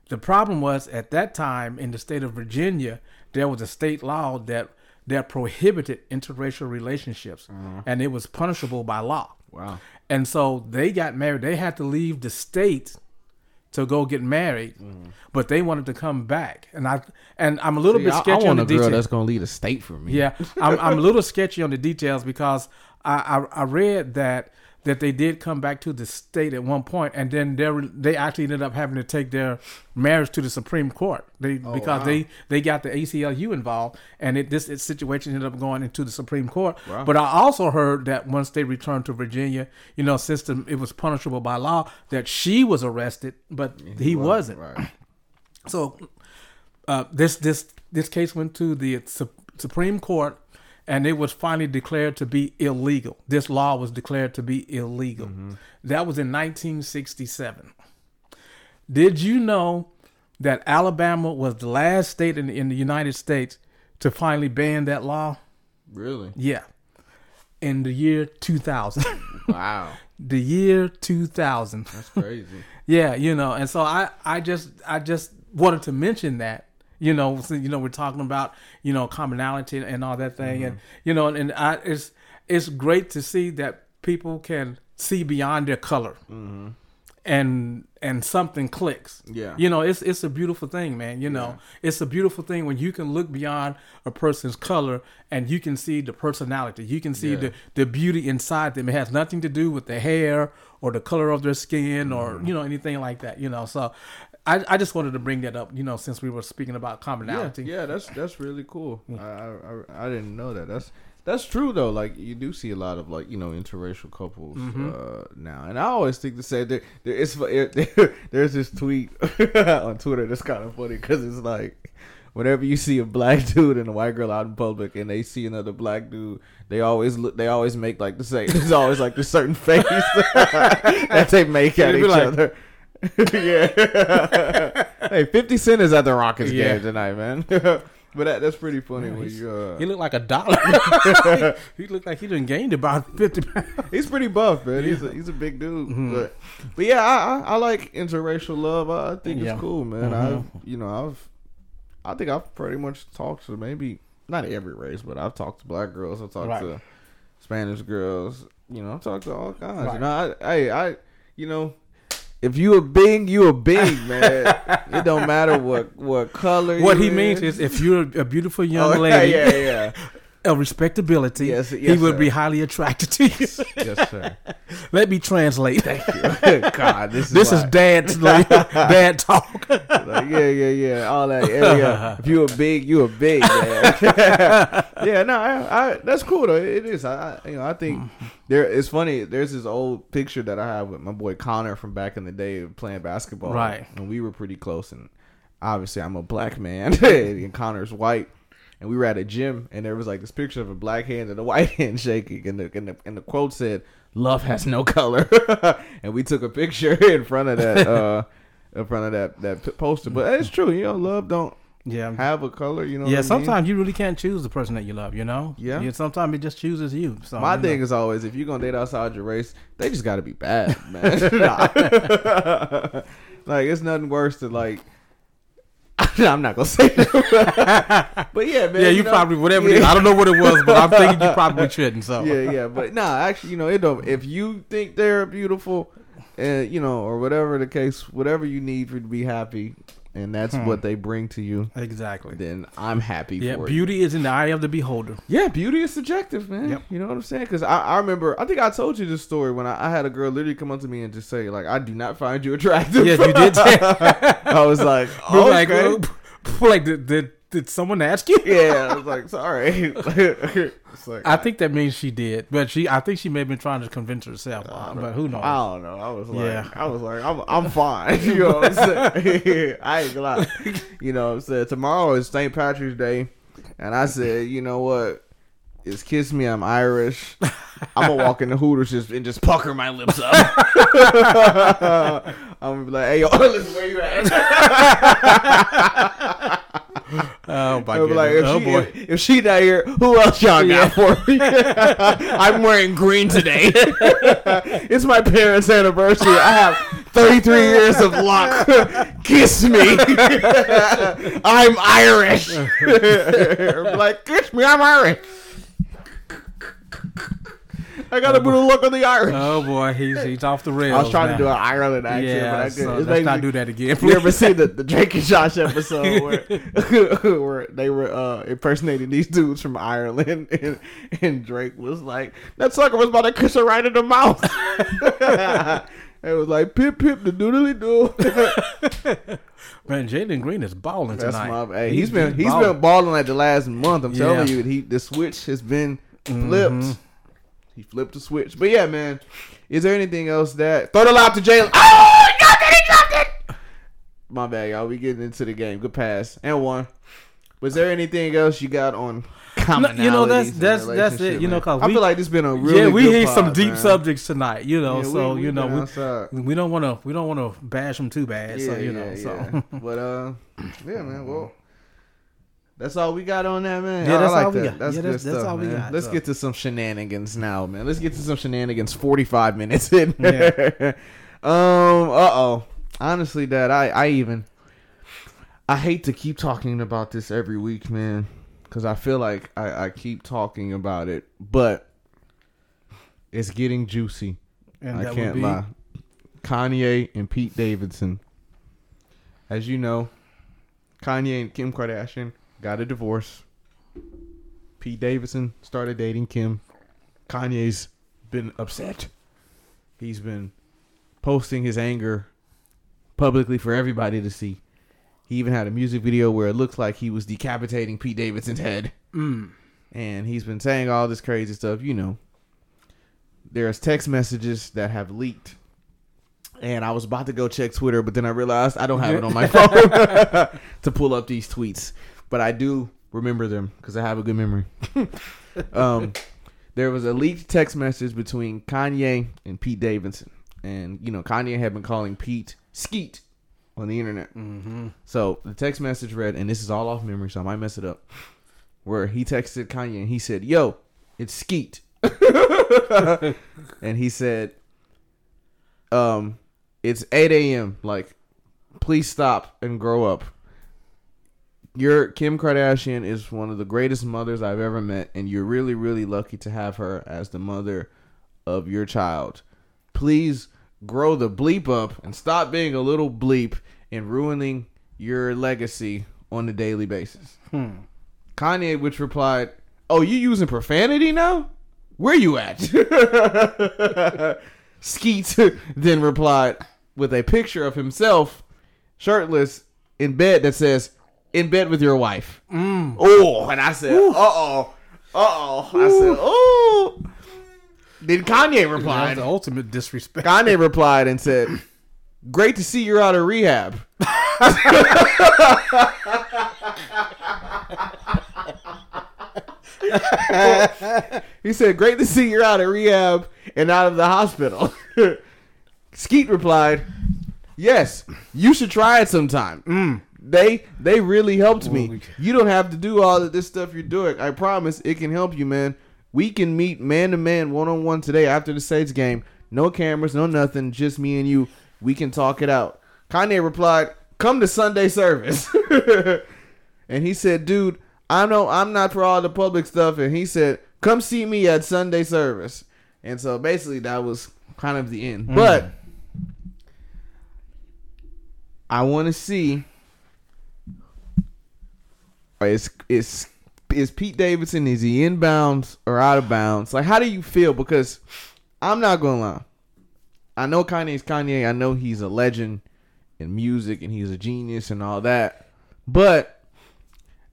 The problem was at that time in the state of Virginia, there was a state law that that prohibited interracial relationships, mm-hmm. and it was punishable by law. Wow. And so they got married. They had to leave the state to go get married, mm. but they wanted to come back. And I and I'm a little See, bit I, I sketchy on want the a girl details. that's gonna leave a state for me. Yeah, I'm, I'm a little sketchy on the details because I, I I read that that they did come back to the state at one point, and then they they actually ended up having to take their marriage to the Supreme Court. They because wow. they they got the ACLU involved, and it, this situation ended up going into the Supreme Court. Wow. But I also heard that once they returned to Virginia, you know, since the, it was punishable by law, that she was arrested, but he wasn't. Right. So uh, this this this case went to the Supreme Court, and it was finally declared to be illegal. This law was declared to be illegal. Mm-hmm. That was in 1967. Did you know that Alabama was the last state in, in the United States to finally ban that law? Really? Yeah, in the year 2000. Wow. the year 2000. That's crazy. Yeah, you know, and so I, I just, I just wanted to mention that, you know, so, you know, we're talking about, you know, commonality and all that thing, and you know, and I, it's, it's great to see that people can see beyond their color, and and something clicks. Yeah. You know, it's it's a beautiful thing, man. You know, it's a beautiful thing when you can look beyond a person's color and you can see the personality. You can see Yeah. the the beauty inside them. It has nothing to do with the hair or the color of their skin or Mm-hmm. you know anything like that. You know, so I I just wanted to bring that up. You know, since we were speaking about commonality. yeah, yeah that's that's really cool. I, I I didn't know that. That's that's true though. Like you do see a lot of like you know interracial couples Mm-hmm. uh, now, and I always think to say there, there is there, there's this tweet on Twitter that's kind of funny because it's like. Whenever you see a black dude and a white girl out in public, and they see another black dude, they always look. They always make like the same. There's always like this certain face that they make at each like- other. Yeah. hey, Fifty Cent is at the Rockets Yeah. game tonight, man. but that, that's pretty funny when you. Uh, He looked like a dollar. he looked like he done gained about fifty pounds. he's pretty buff, man. He's a, he's a big dude. Mm-hmm. But but yeah, I, I I like interracial love. I, I think Yeah. it's cool, man. Mhm. I've you know I've I think I've pretty much talked to maybe not every race, but I've talked to black girls. I've talked Right. to Spanish girls. You know, I've talked to all kinds. Right. You know, I, I I you know. If you a big, you a big man. it don't matter what what color. What he means is. is, if you're a beautiful young Oh, lady yeah, yeah, of respectability, Yes, he would sir. be highly attracted to you. yes, sir. Let me translate. Thank you. God, this is This is dad's like, dad talk. Like, yeah, yeah, yeah, all that. Yeah, yeah. If you a big, you a big man. yeah, no, I, I, that's cool though. It is. I, I, you know, I think there. It's funny. There's this old picture that I have with my boy Connor from back in the day of playing basketball. Right. and we were pretty close. And obviously, I'm a black man, and Connor's white. And we were at a gym, and there was like this picture of a black hand and a white hand shaking, and the and the, and the quote said, "Love has no color." and we took a picture in front of that, uh, in front of that that poster. But it's true, you know, love don't Yeah. have a color. You know, Yeah, I mean? sometimes you really can't choose the person that you love, you know? Yeah. sometimes it just chooses you. So My you thing know. is always if you're gonna date outside your race, they just got to be bad, man. Like it's nothing worse than like. I'm not gonna say that. but yeah, man. Yeah, you, know, probably whatever yeah. is. I don't know what it was, but I'm thinking you probably shouldn't. So yeah, yeah, but nah, actually, you know, it don't. If you think they're beautiful, and you know, or whatever the case, whatever you need for to be happy, and that's Hmm. what they bring to you, exactly. then I'm happy Yeah, for you. beauty is in the eye of the beholder. Yeah, beauty is subjective, man. Yep. You know what I'm saying? Because I, I remember, I think I told you this story when I, I had a girl literally come up to me and just say, like, I do not find you attractive. Yes, you did. I was like, We're okay. like, like did, did did someone ask you? yeah, I was like, sorry. like, I think that means she did, but she I think she may have been trying to convince herself. uh, but who knows? I don't know. I was like, Yeah. I was like, I'm, I'm fine. You know what I'm saying? I ain't gonna lie. You know what I'm saying? Tomorrow is St. Patrick's Day, and I said, you know what? It's kiss me. I'm Irish. I'm gonna walk in the Hooters just and just pucker my lips up. I'm gonna be like, hey, yo, listen, where you at? Be like, if, oh she, boy! if, if she not here, who else y'all got for me? I'm wearing green today. it's my parents' anniversary. I have 33 years of luck. kiss me. I'm Irish. Like, kiss me. I'm Irish. I gotta put a look on the Irish. oh boy, he's he's off the rails. I was trying now. to do an Ireland accent, Yeah, but I so couldn't. Let's not do that again. you ever seen the, the Drake and Josh episode where, where they were uh, impersonating these dudes from Ireland and, and Drake was like, that sucker was about to kiss her right in the mouth. it was like, pip, pip, the doodly doo. Man, Jalen Green is balling That's tonight. my, hey, he's been, he's balling. been balling like the last month. I'm telling you, he, the switch has been flipped. Mhm. He flipped the switch. But yeah, man, is there anything else that, throw the lob to Jalen. Oh, he dropped it, he dropped it. My bad, y'all. We getting into the game. Good pass and one. Was there anything else you got on? No, you know, that's- that's- that's it, you know? 'cause I we- feel like this has been a really yeah, we hit some deep man. subjects tonight. You know, Yeah, so we you know we, outside. we don't want to we don't want to bash them too bad. so you know, so But uh, yeah, man. Well, that's all we got on that, man. Yeah, that's like all we that. got. That's Yeah, good that's- that's all we got, Let's so. get to some shenanigans now, man. Let's get to some shenanigans. Forty-five minutes in. Yeah. um. Uh oh. Honestly, Dad, I I even I hate to keep talking about this every week, man, because I feel like I I keep talking about it, but it's getting juicy. and I can't be lie. Kanye and Pete Davidson. As you know, Kanye and Kim Kardashian got a divorce. Pete Davidson started dating Kim. Kanye's been upset. He's been posting his anger publicly for everybody to see. He even had a music video where it looks like he was decapitating Pete Davidson's head. Mm. And he's been saying all this crazy stuff, you know. There's text messages that have leaked. And I was about to go check Twitter, but then I realized I don't have it on my phone to pull up these tweets. But I do remember them because I have a good memory. um, there was a leaked text message between Kanye and Pete Davidson. And, you know, Kanye had been calling Pete Skeet on the internet. Mm-hmm. So the text message read, and this is all off memory, so I might mess it up. Where he texted Kanye and he said, "Yo, it's Skeet," and he said, "Um, it's 8 a.m. Like, please stop and grow up. Your Kim Kardashian is one of the greatest mothers I've ever met, and you're really, really lucky to have her as the mother of your child. Please." Grow the bleep up and stop being a little bleep and ruining your legacy on a daily basis. Hmm. Kanye, which replied, "Oh, you using profanity now? Where you at?" Skeet then replied with a picture of himself shirtless in bed that says, "In bed with your wife." Mm. Oh, and I said, "Uh oh, uh oh." I said, "Oh." Then Kanye replied. the ultimate disrespect. Kanye replied and said, "Great to see you're out of rehab." he said, "Great to see you're out of rehab and out of the hospital." Skeet replied, "Yes, you should try it sometime. Mm. They they really helped me. You don't have to do all of this stuff you're doing. I promise it can help you, man. We can meet man to man, one on one today after the Sage game. No cameras, no nothing, just me and you. We can talk it out." Kanye replied, "Come to Sunday service." and he said, "Dude, I know I'm not for all the public stuff." And he said, "Come see me at Sunday service." And so basically, that was kind of the end. Mm. But I want to see is is is Pete Davidson is he in bounds or out of bounds? Like, how do you feel? Because I'm not gonna lie, I know Kanye's Kanye. I know he's a legend in music and he's a genius and all that. But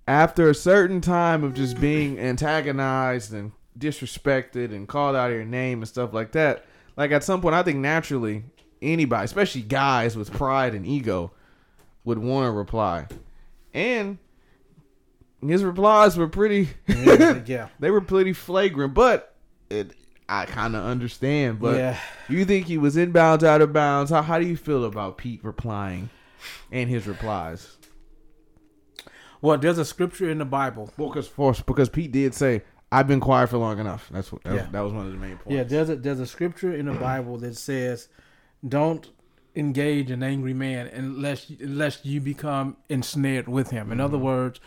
after a certain time of just being antagonized and disrespected and called out of your name and stuff like that, like at some point, I think naturally anybody, especially guys with pride and ego, would want to reply. And his replies were pretty yeah, yeah. they were pretty flagrant, but it I kind of understand. But Yeah. you think he was inbounds, out of bounds? How how do you feel about Pete replying and his replies? Well, there's a scripture in the Bible. Well, because for because Pete did say I've been quiet for long enough. That's what that, Yeah. that was one of the main points. Yeah, there's a there's a scripture in the Bible that says, "Don't engage an angry man unless unless you become ensnared with him." In other mm-hmm. words,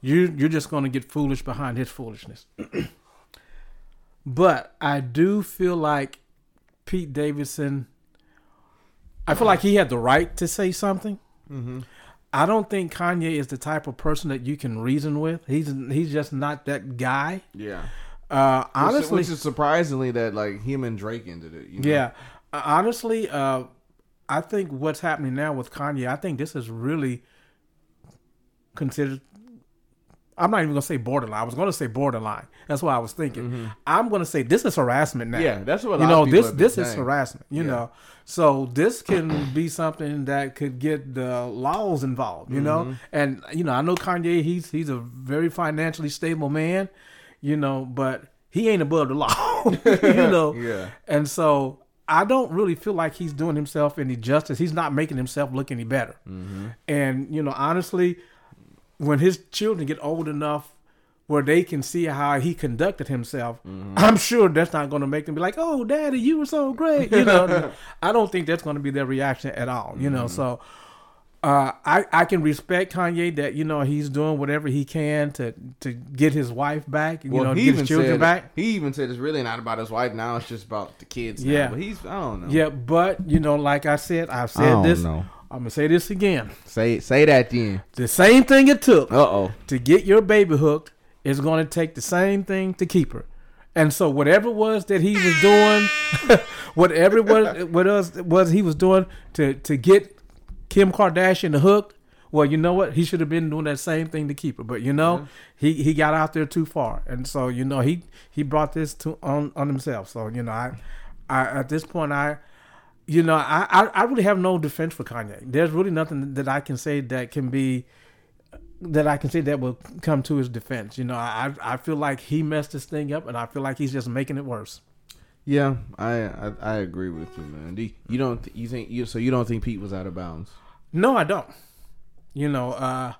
you you're just going to get foolish behind his foolishness. but I do feel like Pete Davidson. I feel like he had the right to say something. Mm-hmm. I don't think Kanye is the type of person that you can reason with. He's he's just not that guy. Yeah. Uh, Which- honestly, which is surprisingly that like him and Drake ended it. You know? Yeah, Uh, honestly, uh, I think what's happening now with Kanye, I think this is really considered. I'm not even gonna say borderline. I was gonna say borderline. That's what I was thinking. I'm gonna say this is harassment now. Mm-hmm. Yeah, that's what you know. This this is harassment. You Yeah. know, so this can be something that could get the laws involved. You Mm-hmm. know, and you know, I know Kanye. He's he's a very financially stable man. You know, but he ain't above the law. you know, Yeah. and so I don't really feel like he's doing himself any justice. He's not making himself look any better. Mm-hmm. And you know, honestly, when his children get old enough where they can see how he conducted himself, Mm-hmm. I'm sure that's not going to make them be like, "Oh, Daddy, you were so great." You know, I don't think that's going to be their reaction at all. You Mm-hmm. know, so uh, I I can respect Kanye that you know he's doing whatever he can to to get his wife back, you know, to get his children said, back. He even said it's really not about his wife now; it's just about the kids. now. Yeah. but he's I don't know. Yeah, but you know, like I said, I've I said don't this. know. I'm gonna say this again. Say say that then. The same thing it took Uh oh. to get your baby hooked is going to take the same thing to keep her. And so whatever it was that he was doing, whatever it was what else was he was doing to to get Kim Kardashian hooked, well, you know what? He should have been doing that same thing to keep her. But you know, he he got out there too far, and so you know he he brought this to on on himself. So you know, I, I at this point I. You know, I, I, I really have no defense for Kanye. There's really nothing that I can say that can be that I can say that will come to his defense. You know, I I feel like he messed this thing up, and I feel like he's just making it worse. Yeah, I, I I agree with you, man. Do you, you don't th- you think you so you don't think Pete was out of bounds? No, I don't. You know, uh,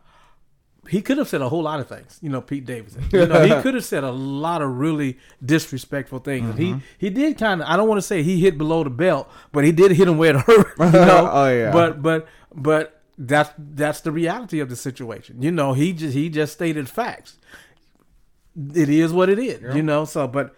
he could have said a whole lot of things. You know, Pete Davidson. You know, he could have said a lot of really disrespectful things. And he mm-hmm. he did kind of. I don't want to say he hit below the belt, but he did hit him where it hurt. You know. Oh, yeah. But but but that's that's the reality of the situation. You know, he just he just stated facts. It is what it is. You know. So, but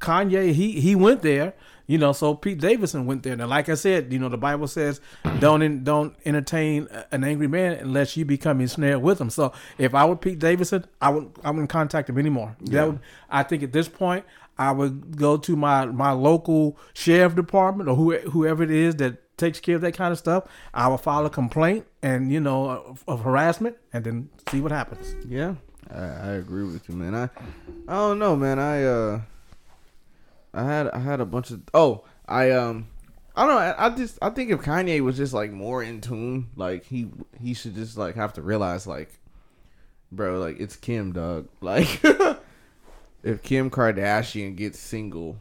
Kanye, he he went there. You know, so Pete Davidson went there. Now, like I said, you know, the Bible says, "Don't en- don't entertain an angry man unless you become ensnared with him." So, if I were Pete Davidson, I would I wouldn't contact him anymore. That would, I think at this point, I would go to my my local sheriff department or who, whoever it is that takes care of that kind of stuff. I will file a complaint and you know of, of harassment, and then see what happens. Yeah, I, I agree with you, man. I I don't know, man. I uh I had I had a bunch of oh I um I don't know. I, I just I think if Kanye was just like more in tune, like he he should just like have to realize like, bro, like it's Kim, dog. Like if Kim Kardashian gets single,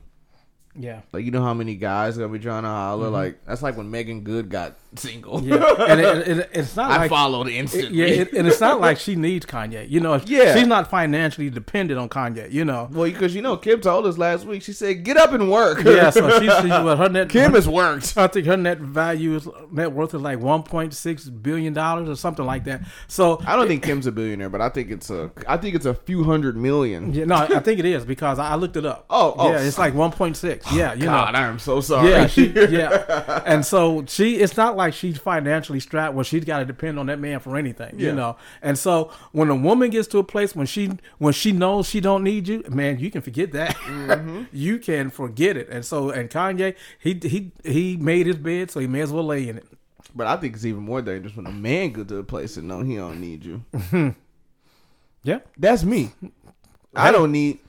Yeah. like you know how many guys gonna be trying to holler. Like that's like when Meagan Good got single. Yeah, and it, it, it's not I like followed It- instantly. yeah, it, and it's not like she needs Kanye. You know, Yeah. she's not financially dependent on Kanye. You know, well, because you know Kim told us last week. She said, "Get up and work." yeah. So she's, she's what her net. Kim her, has worked. I think her net value is net worth is like one point six billion dollars or something like that. So I don't think Kim's a billionaire, but I think it's a I think it's a few hundred million. yeah, no, I think it is because I I looked it up. Oh, oh. yeah, it's like one point six. Yeah, you God, know. I am so sorry. Yeah, she, yeah, and so she. It's not like she's financially strapped where she's got to depend on that man for anything, Yeah. you know. And so when a woman gets to a place when she when she knows she don't need you, man, you can forget that. Mm-hmm. you can forget it. And so and Kanye, he he he made his bed, so he may as well lay in it. but I think it's even more dangerous when a man go to a place and know he don't need you. Yeah, That's me. I don't need.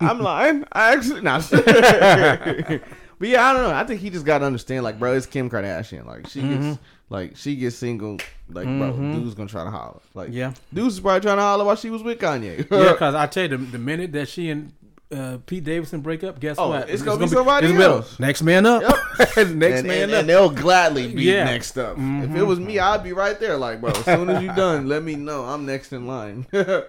I'm lying. I actually not. but yeah, I don't know. I think he just got to understand, like, bro, it's Kim Kardashian. Like, she Mm-hmm. gets, like, she gets single. Like, bro, dude's gonna try to holler. Like, Yeah. dude's is probably trying to holler while she was with Kanye. yeah. Because I tell you, the, the minute that she and uh, Pete Davidson break up, guess Oh, what? it's gonna be somebody gonna be- else. Next man up. Yep. Next and, man and, up. and they'll gladly be Yeah. next up. If it was me, I'd be right there. Like, bro, as soon as you're done, let me know. I'm next in line. but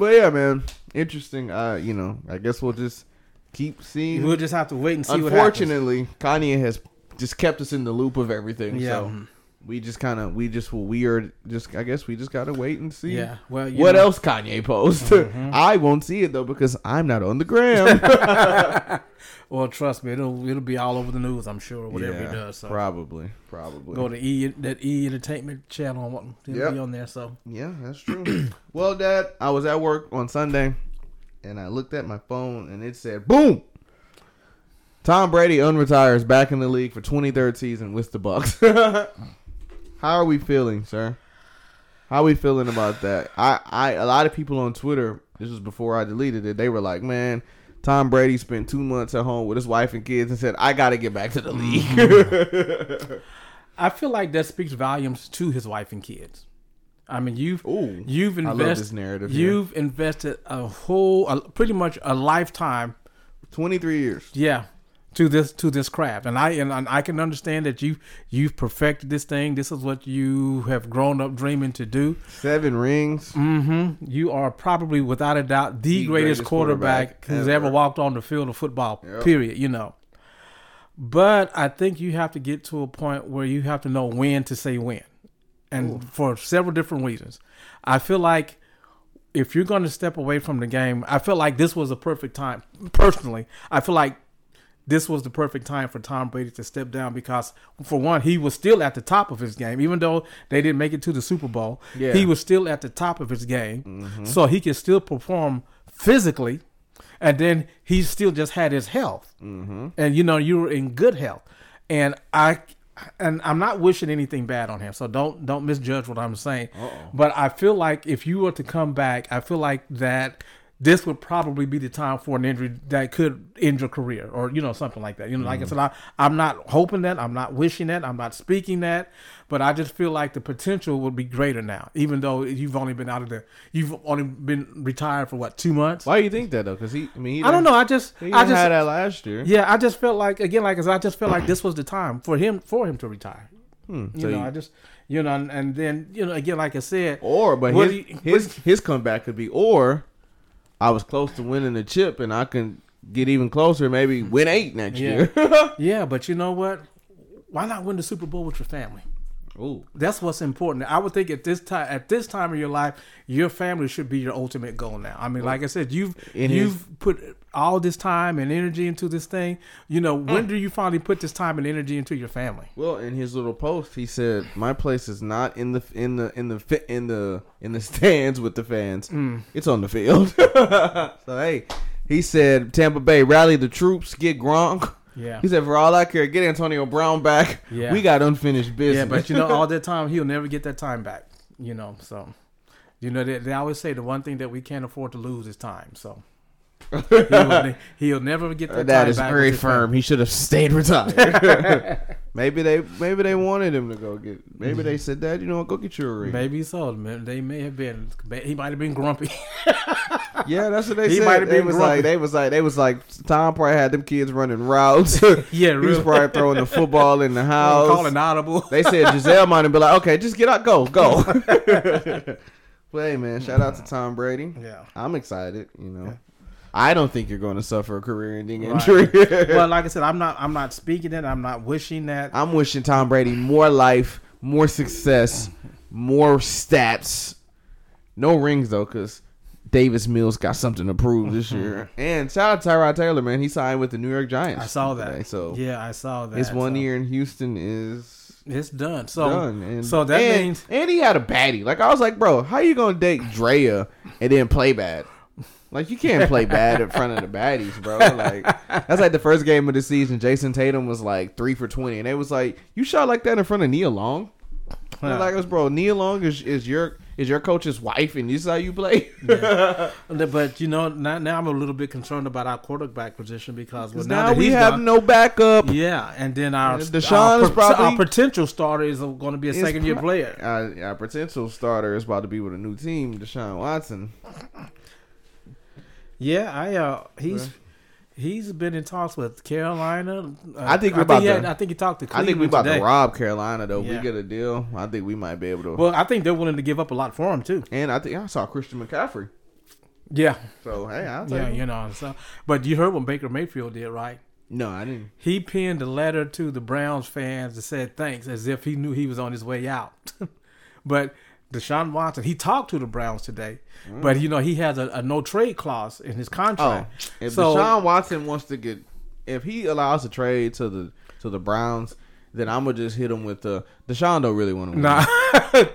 yeah, man, interesting. Uh, you know, I guess we'll just keep seeing. we'll just have to wait and see what happens. Unfortunately, Kanye has just kept us in the loop of everything. Yeah. So we just kind of, we just, we are just. I guess we just gotta wait and see. Yeah. Well, What know- else Kanye post? Mm-hmm. I won't see it though because I'm not on the gram. Well, trust me, it'll it'll be all over the news. I'm sure whatever he does. So probably, probably. go to E that E Entertainment channel. and what- It'll Yep. be on there. So Yeah, that's true. well, Dad, I was at work on Sunday, and I looked at my phone, and it said, "Boom." Tom Brady unretires back in the league for 23rd season with the Bucs. How are we feeling, sir? How are we feeling about that? I, I, a lot of people on Twitter. This was before I deleted it. They were like, "Man, Tom Brady spent two months at home with his wife and kids, and said I got to get back to the league." Mm-hmm. I feel like that speaks volumes to his wife and kids. I mean, you've Ooh, you've invested this narrative. You've invested a whole, a, pretty much a lifetime 23 years. Yeah, to this to this craft, and I and I can understand that you you've perfected this thing. This is what you have grown up dreaming to do. Seven rings. Mm-hmm. You are probably, without a doubt, the, The greatest, greatest quarterback, quarterback who's ever. ever walked on the field of football. Yep. Period. You know. But I think you have to get to a point where you have to know when to say when. And for several different reasons. I feel like if you're going to step away from the game, I feel like this was a perfect time. Personally, I feel like this was the perfect time for Tom Brady to step down because, for one, he was still at the top of his game, even though they didn't make it to the Super Bowl. Yeah. He was still at the top of his game, so he could still perform physically, and then he still just had his health, mm-hmm. and you know you were in good health, and I. And I'm not wishing anything bad on him, so don't don't misjudge what I'm saying. But I feel like if you were to come back, I feel like that this would probably be the time for an injury that could end your career or you know something like that you know like i said I, i'm not hoping that i'm not wishing that i'm not speaking that but i just feel like the potential would be greater now even though you've only been out of the you've only been retired for what two months Why do you think that though? Because he, I mean, he i don't know i just i just had that last year. yeah i just felt like again like I said, i just felt like this was the time for him for him to retire Hmm, you so know i just you know and, and then you know again like i said Or, but his you- his his comeback could be, or I was close to winning the chip, and I can get even closer, maybe win eight next Yeah. year. yeah but you know what why not win the super bowl with your family Ooh, That's what's important. I would think at this time, at this time of your life, your family should be your ultimate goal. Now, I mean, like I said, you've In you've put all this time and energy into this thing. You know, when do you finally put this time and energy into your family? Well, in his little post, he said, "My place is not in the in the in the in the in the stands with the fans. Mm. It's on the field." so hey, he said, "Tampa Bay rally the troops, get Gronk." Yeah, He said, "For all I care, get Antonio Brown back. Yeah. We got unfinished business." yeah, but you know, all that time he'll never get that time back. You know, so you know they, they always say the one thing that we can't afford to lose is time. So he'll, he'll never get that. that is very firm. He should have stayed retired. maybe they maybe they wanted him to go get. Maybe they said, that you know? Go get your ring." Maybe so. Man, They may have been. He might have been grumpy. Yeah, that's what they He said. might have they been was grumpy. like they was like they was like Tom probably had them kids running routes. yeah, he was probably throwing the football in the house. Calling audible. They said Gisele might have been like, okay, just get out, go, go. but hey, man, shout out to Tom Brady. Yeah. I'm excited. You know, I don't think you're going to suffer a career-ending Right. injury. well, like I said, I'm not. I'm not speaking it. I'm not wishing that. I'm wishing Tom Brady more life, more success, more stats. No rings though, because Davis Mills got something to prove this year. And shout out Tyrod Taylor, man. He signed with the New York Giants. I saw that. today, so yeah, I saw that. his one So, year in Houston is It's done. So done. And, so that and, means and he had a baddie. Like I was like, bro, how you gonna date Drea and then play bad? Like you can't play bad in front of the baddies, bro. Like that's like the first game of the season. Jayson Tatum was like three for twenty, and they was like, you shot like that in front of Nia Long. They're Like us, bro. Nia Long is, is your is your coach's wife, and this is how you play. but you know now, now I'm a little bit concerned about our quarterback position because well, now, now that we have gone- no backup. yeah, and then our Deshaun our, is probably- our potential starter is going to be a second year player. Our, our potential starter is about to be with a new team, Deshaun Watson. Yeah, I uh he's he's been in talks with Carolina. Uh, I think we're about he to- had- I think he talked to I think we about today. to rob Carolina though. If Yeah. we get a deal. I think we might be able to. Well, I think they're willing to give up a lot for him too. and I think I saw Christian McCaffrey. Yeah, So hey, I'll take yeah, him. you know. So, but you heard what Baker Mayfield did, right? No, I didn't. He penned a letter to the Browns fans that said thanks, as if he knew he was on his way out. but Deshaun Watson, he talked to the Browns today, mm. but you know he has a, a no trade clause in his Oh, contract. if so Deshaun Watson wants to get, if he allows a trade to the to the Browns, then I'm gonna just hit him with the Deshaun don't really want to win. nah,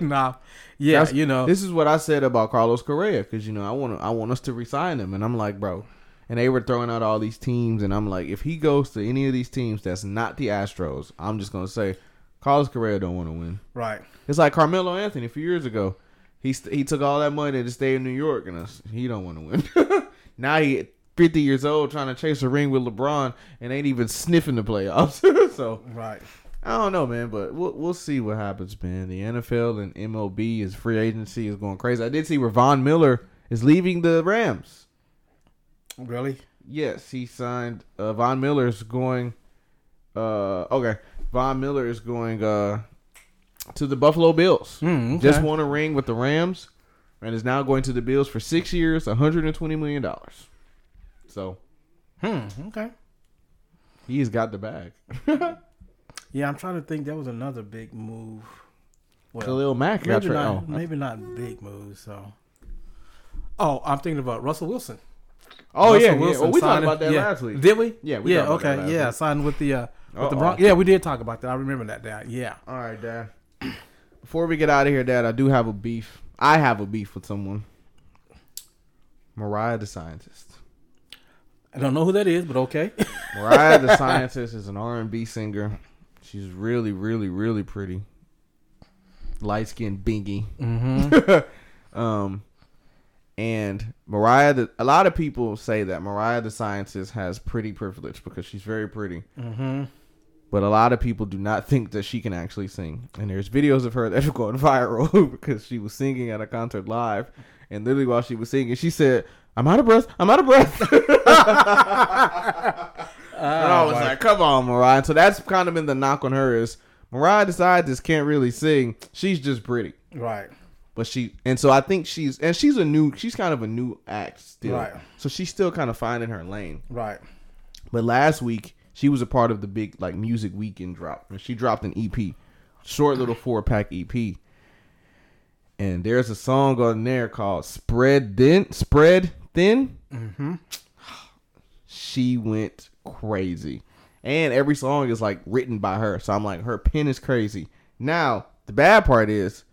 nah, yeah, That's- you know, this is what I said about Carlos Correa because you know I want I want us to resign him, and I'm like, bro. And they were throwing out all these teams, and I'm like, if he goes to any of these teams that's not the Astros, I'm just gonna say, Carlos Correa don't want to win. right. It's like Carmelo Anthony a few years ago. He st- he took all that money to stay in New York, and he don't want to win. now he 50 years old trying to chase a ring with LeBron and ain't even sniffing the playoffs. so Right. I don't know, man, but we'll we'll see what happens, man. The NFL and MLB is free agency is going crazy. I did see where Von Miller is leaving the Rams. Really? Yes, he signed. Uh, Von Miller is going. Uh, okay, Von Miller is going uh to the Buffalo Bills. Mm, okay. Just won a ring with the Rams, and is now going to the Bills for six years, 120 million dollars. So Hmm. Okay. he's got the bag. Yeah, I'm trying to think. That was another big move. Well, Khalil Mack got maybe not, oh. maybe not big moves. So, oh, I'm thinking about Russell Wilson. Oh Russell yeah, yeah. Wilson Well, we talked about that yeah. last week. Did we? Yeah, we yeah. talked about that Okay. Yeah, week. signed with the uh, with the Uh-oh. Broncos. Yeah, we did talk about that. I remember that. Dad. Yeah. All right, Dad. Before we get out of here, Dad, I do have a beef. I have a beef with someone. Mariah the Scientist. I don't know who that is, but okay. Mariah the Scientist is an R and B singer. She's really, really, really pretty. Light skinned bingy. mm-hmm. Um, and Mariah, the, a lot of people say that Mariah the Scientist has pretty privilege because she's very pretty. Mm-hmm. But a lot of people do not think that she can actually sing. And there's videos of her that are going viral because she was singing at a concert live. And literally while she was singing, she said, I'm out of breath. I'm out of breath. and I oh was like, come on, Mariah. So that's kind of been the knock on her is Mariah the Scientist can't really sing. She's just pretty. Right. But she and so I think she's and she's a new she's kind of a new act still. Right. So she's still kind of finding her lane. Right. But last week she was a part of the big like music weekend drop. And she dropped an EP. Short little four pack EP. And there's a song on there called Spread Thin Spread Thin. Mm-hmm. She went crazy. And every song is like written by her. So I'm like, her pen is crazy. Now, the bad part is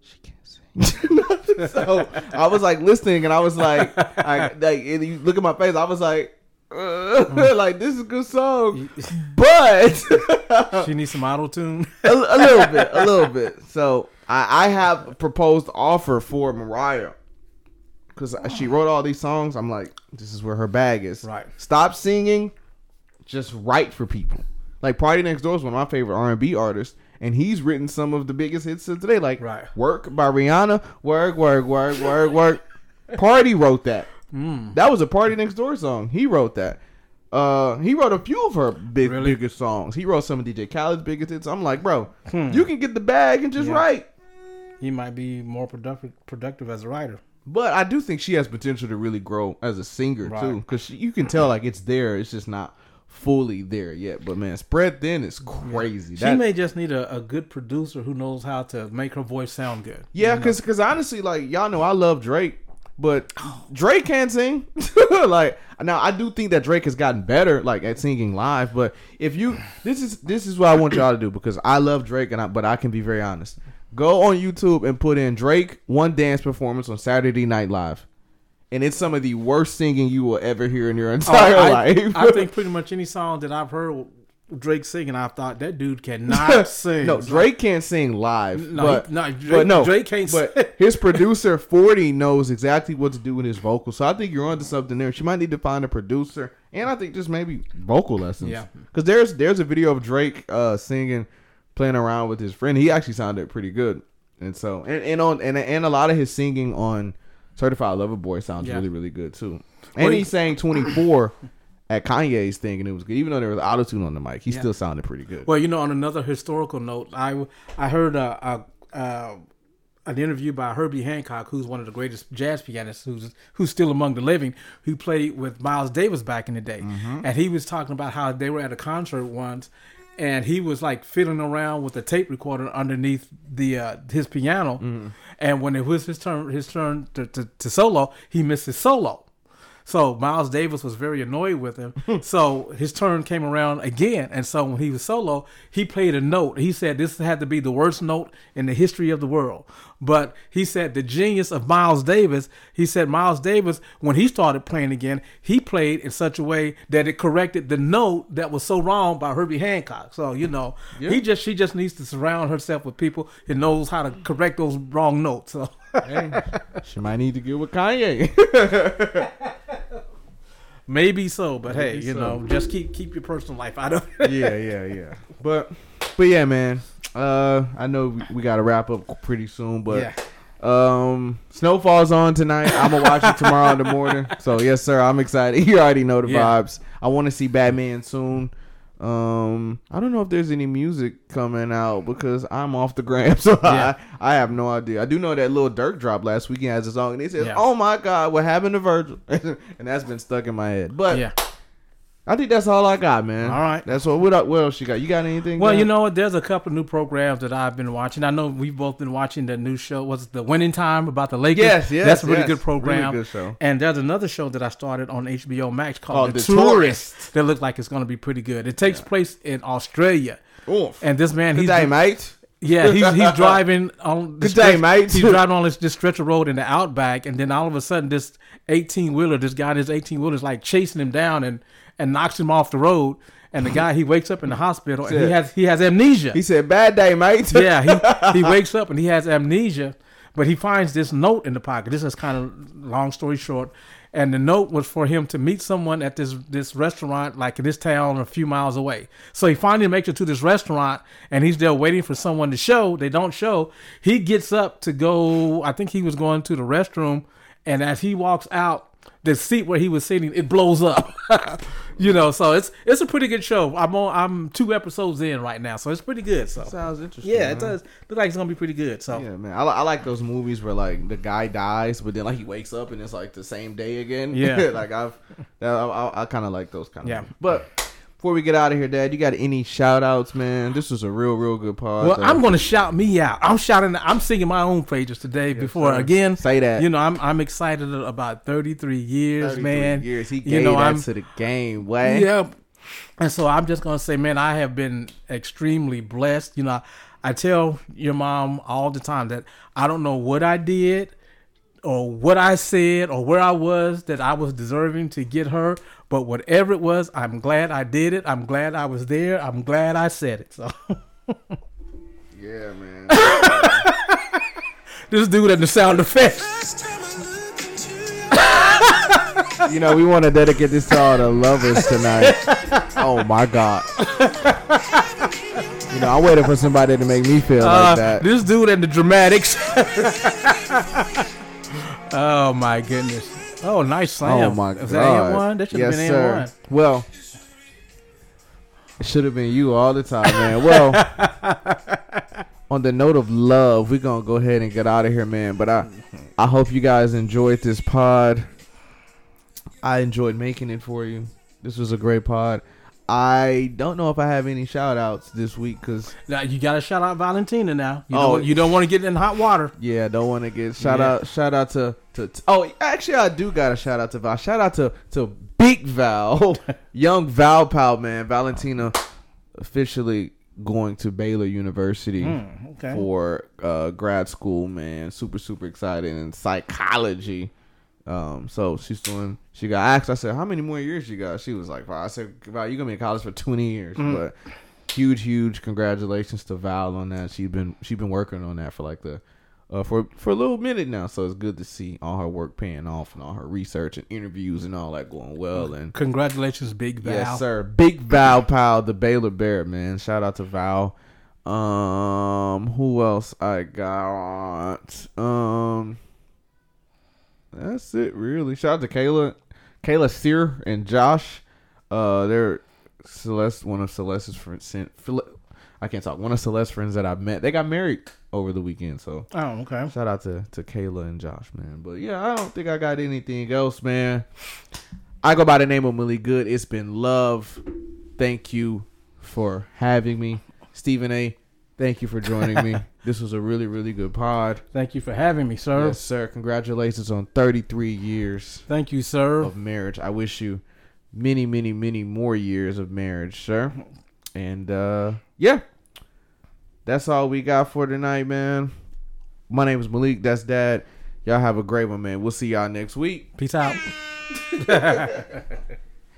she can't sing. so I was like listening and I was like, I, like you look at my face, I was like, uh, like this is a good song. But she needs some auto tune. a, a little bit, a little bit. So I, I have a proposed offer for Mariah because she wrote all these songs. I'm like, this is where her bag is. Right. Stop singing, just write for people. Like PartyNextDoor is one of my favorite R&B artists, and he's written some of the biggest hits of today, like Right. "Work" by Rihanna. Work, work, work, work, work. Party wrote that. Mm. That was a PartyNextDoor song. He wrote that. Uh, he wrote a few of her big Really? biggest songs. He wrote some of DJ Khaled's biggest hits. I'm like, bro, Hmm. you can get the bag and just Yeah. write. He might be more productive productive as a writer. But I do think she has potential to really grow as a singer Right. too, because you can tell like it's there. It's just not fully there yet. But man, spread thin is crazy. She That- may just need a, a good producer who knows how to make her voice sound good. yeah, You know? because honestly, like y'all know, I love Drake, but Drake can't sing. like now, I do think that Drake has gotten better, like at singing live. But if you, this is this is what I want y'all to do because I love Drake, and I, but I can be very honest. Go on YouTube and put in Drake one dance performance on Saturday Night Live. And it's some of the worst singing you will ever hear in your Oh, entire I, life. I think pretty much any song that I've heard Drake singing, I've thought that dude cannot sing. no, Drake can't sing live. No, but, no, Drake- but no, Drake can't But sing. his producer Forty knows exactly what to do with his vocals. So I think you're onto something there. She might need to find a producer, and I think just maybe vocal lessons. Yeah. because there's there's a video of Drake uh, singing, playing around with his friend. He actually sounded pretty good, and so and, and on and and a lot of his singing on Certified Lover Boy sounds Yeah. really really good too. Well, And he- he sang 24 at Kanye's thing, and it was good. Even though there was auto tune on the mic, he Yeah. still sounded pretty good. Well, you know, on another historical note, I I heard uh, uh, uh, an interview by Herbie Hancock, who's one of the greatest jazz pianists, who's who's still among the living, who played with Miles Davis back in the day, and he was talking about how they were at a concert once. And he was like fiddling around with a tape recorder underneath the uh, his piano, and when it was his turn his turn to, to, to solo, he missed his solo. So Miles Davis was very annoyed with him. so his turn came around again, and so when he was solo, he played a note. He said this had to be the worst note in the history of the world. But he said the genius of Miles Davis. He said Miles Davis, when he started playing again, he played in such a way that it corrected the note that was so wrong by Herbie Hancock. So you know, he just she just needs to surround herself with people who knows how to correct those wrong notes. So. Hey, she might need to get with Kanye. Maybe so, but hey, you so. know, just keep keep your personal life out of it. yeah, yeah, yeah. But, but yeah, man. Uh, I know we, we got to wrap up pretty soon, but yeah. um, Snowfall's on tonight. I'm gonna watch it tomorrow in the morning. So yes, sir, I'm excited. You already know the Yeah. vibes. I want to see Batman soon. Um, I don't know if there's any music coming out because I'm off the gram, so Yeah. I, I have no idea. I do know that Lil Durk drop last weekend has a song, and he says, Yeah. "Oh my God, what happened to Virgil?" and that's been stuck in my head. But Yeah. I think that's all I got, man. All right. That's what. What, el- what else you got? You got anything? Well, you know what? There's a couple of new programs that I've been watching. I know we've both been watching the new show. Was it the Winning Time about the Lakers? Yes, yes, That's a really yes. good program. Really good show. And there's another show that I started on HBO Max called, The, The Tourist, Tourist. that looks like it's going to be pretty good. It takes place in Australia. Oof. And this man, Good he's day, mate. yeah, he's he's driving on this Good day, mate. He's driving on this, this stretch of road in the outback, and then all of a sudden, this eighteen wheeler, this guy, in his eighteen wheeler is like chasing him down and and knocks him off the road. And the guy, he wakes up in the hospital, and he has he has amnesia. He said, "Bad day, mate." yeah, he he wakes up and he has amnesia, but he finds this note in the pocket. This is kind of long story short, and the note was for him to meet someone at this this restaurant, like in this town, a few miles away. So he finally makes it to this restaurant, and he's there waiting for someone to show. They don't show. He gets up to go. I think he was going to the restroom, and as he walks out. The seat where he was sitting, it blows up. you know, so it's it's a pretty good show. I'm on I'm two episodes in right now, so it's pretty good. So Sounds interesting. yeah, man. it does look like it's gonna be pretty good. So Yeah, man. I, I like those movies where like the guy dies, but then like he wakes up and it's like the same day again. Yeah. like I've, I, I, I kind of like those kind of. Yeah. Movies. But before we get out of here, Dad, you got any shout outs, man? This was a real, real good pod. well, though. I'm gonna shout me out. I'm shouting. I'm singing my own praises today. before sir. again, Say that. You know, I'm I'm excited about 33 years, 33 man. Years. He you gave know, that I'm to the game. Way. yeah. And so I'm just gonna say, man, I have been extremely blessed. You know, I tell your mom all the time that I don't know what I did or what I said or where I was that I was deserving to get her, but whatever it was, I'm glad I did it. I'm glad I was there. I'm glad I said it. So Yeah, man. this dude at the sound effects. Last time I looked into your you know, we want to dedicate this to all the lovers tonight. oh my god. you know, I waited for somebody to make me feel Uh, like that. this dude and the dramatics. oh my goodness. Oh, nice slam. Oh my Is god! that one? That should have yes, been sir. One. Well, it should have been you all the time, man. Well, on the note of love, we're gonna go ahead and get out of here, man. But I, I hope you guys enjoyed this pod. I enjoyed making it for you. This was a great pod. I don't know if I have any shout outs this week because Now you got to shout out Valentina now. You Oh. don't, you don't want to get in hot water. Yeah, don't want to get shout Yeah. out. Shout out to, to to- Oh, actually, I do got a shout out to Val. Shout out to to Big Val, young Val pal man. Valentina officially going to Baylor University Mm, okay. for uh, grad school. Man, super super excited in psychology. Um, so she's doing. She got asked. I said, "How many more years you got?" She was like, "Val." I said, "Val, you're gonna be in college for 20 years." Mm. But huge, huge congratulations to Val on that. She's been she's been working on that for like the uh, for for a little minute now. So it's good to see all her work paying off and all her research and interviews and all that going well. And Congratulations, Big Val. yes, sir, big Val pal, the Baylor Bear man. Shout out to Val. Um, who else I got? Um, that's it really. Shout out to Kayla, Kayla Sear and Josh. Uh, they're Celeste, one of Celeste's friends. I can't talk. One of Celeste's friends that I've met. They got married over the weekend. So Oh, okay. shout out to to Kayla and Josh, man. But yeah, I don't think I got anything else, man. I go by the name of Millie Good. It's been love. Thank you for having me, Stephen A. Thank you for joining me. This was a really, really good pod. Thank you for having me, sir. Yes, sir. Congratulations on 33 years Thank you, sir. of marriage. I wish you many, many, many more years of marriage, sir. And uh yeah. That's all we got for tonight, man. My name is Malik. That's Dad. Y'all have a great one, man. We'll see y'all next week. Peace out.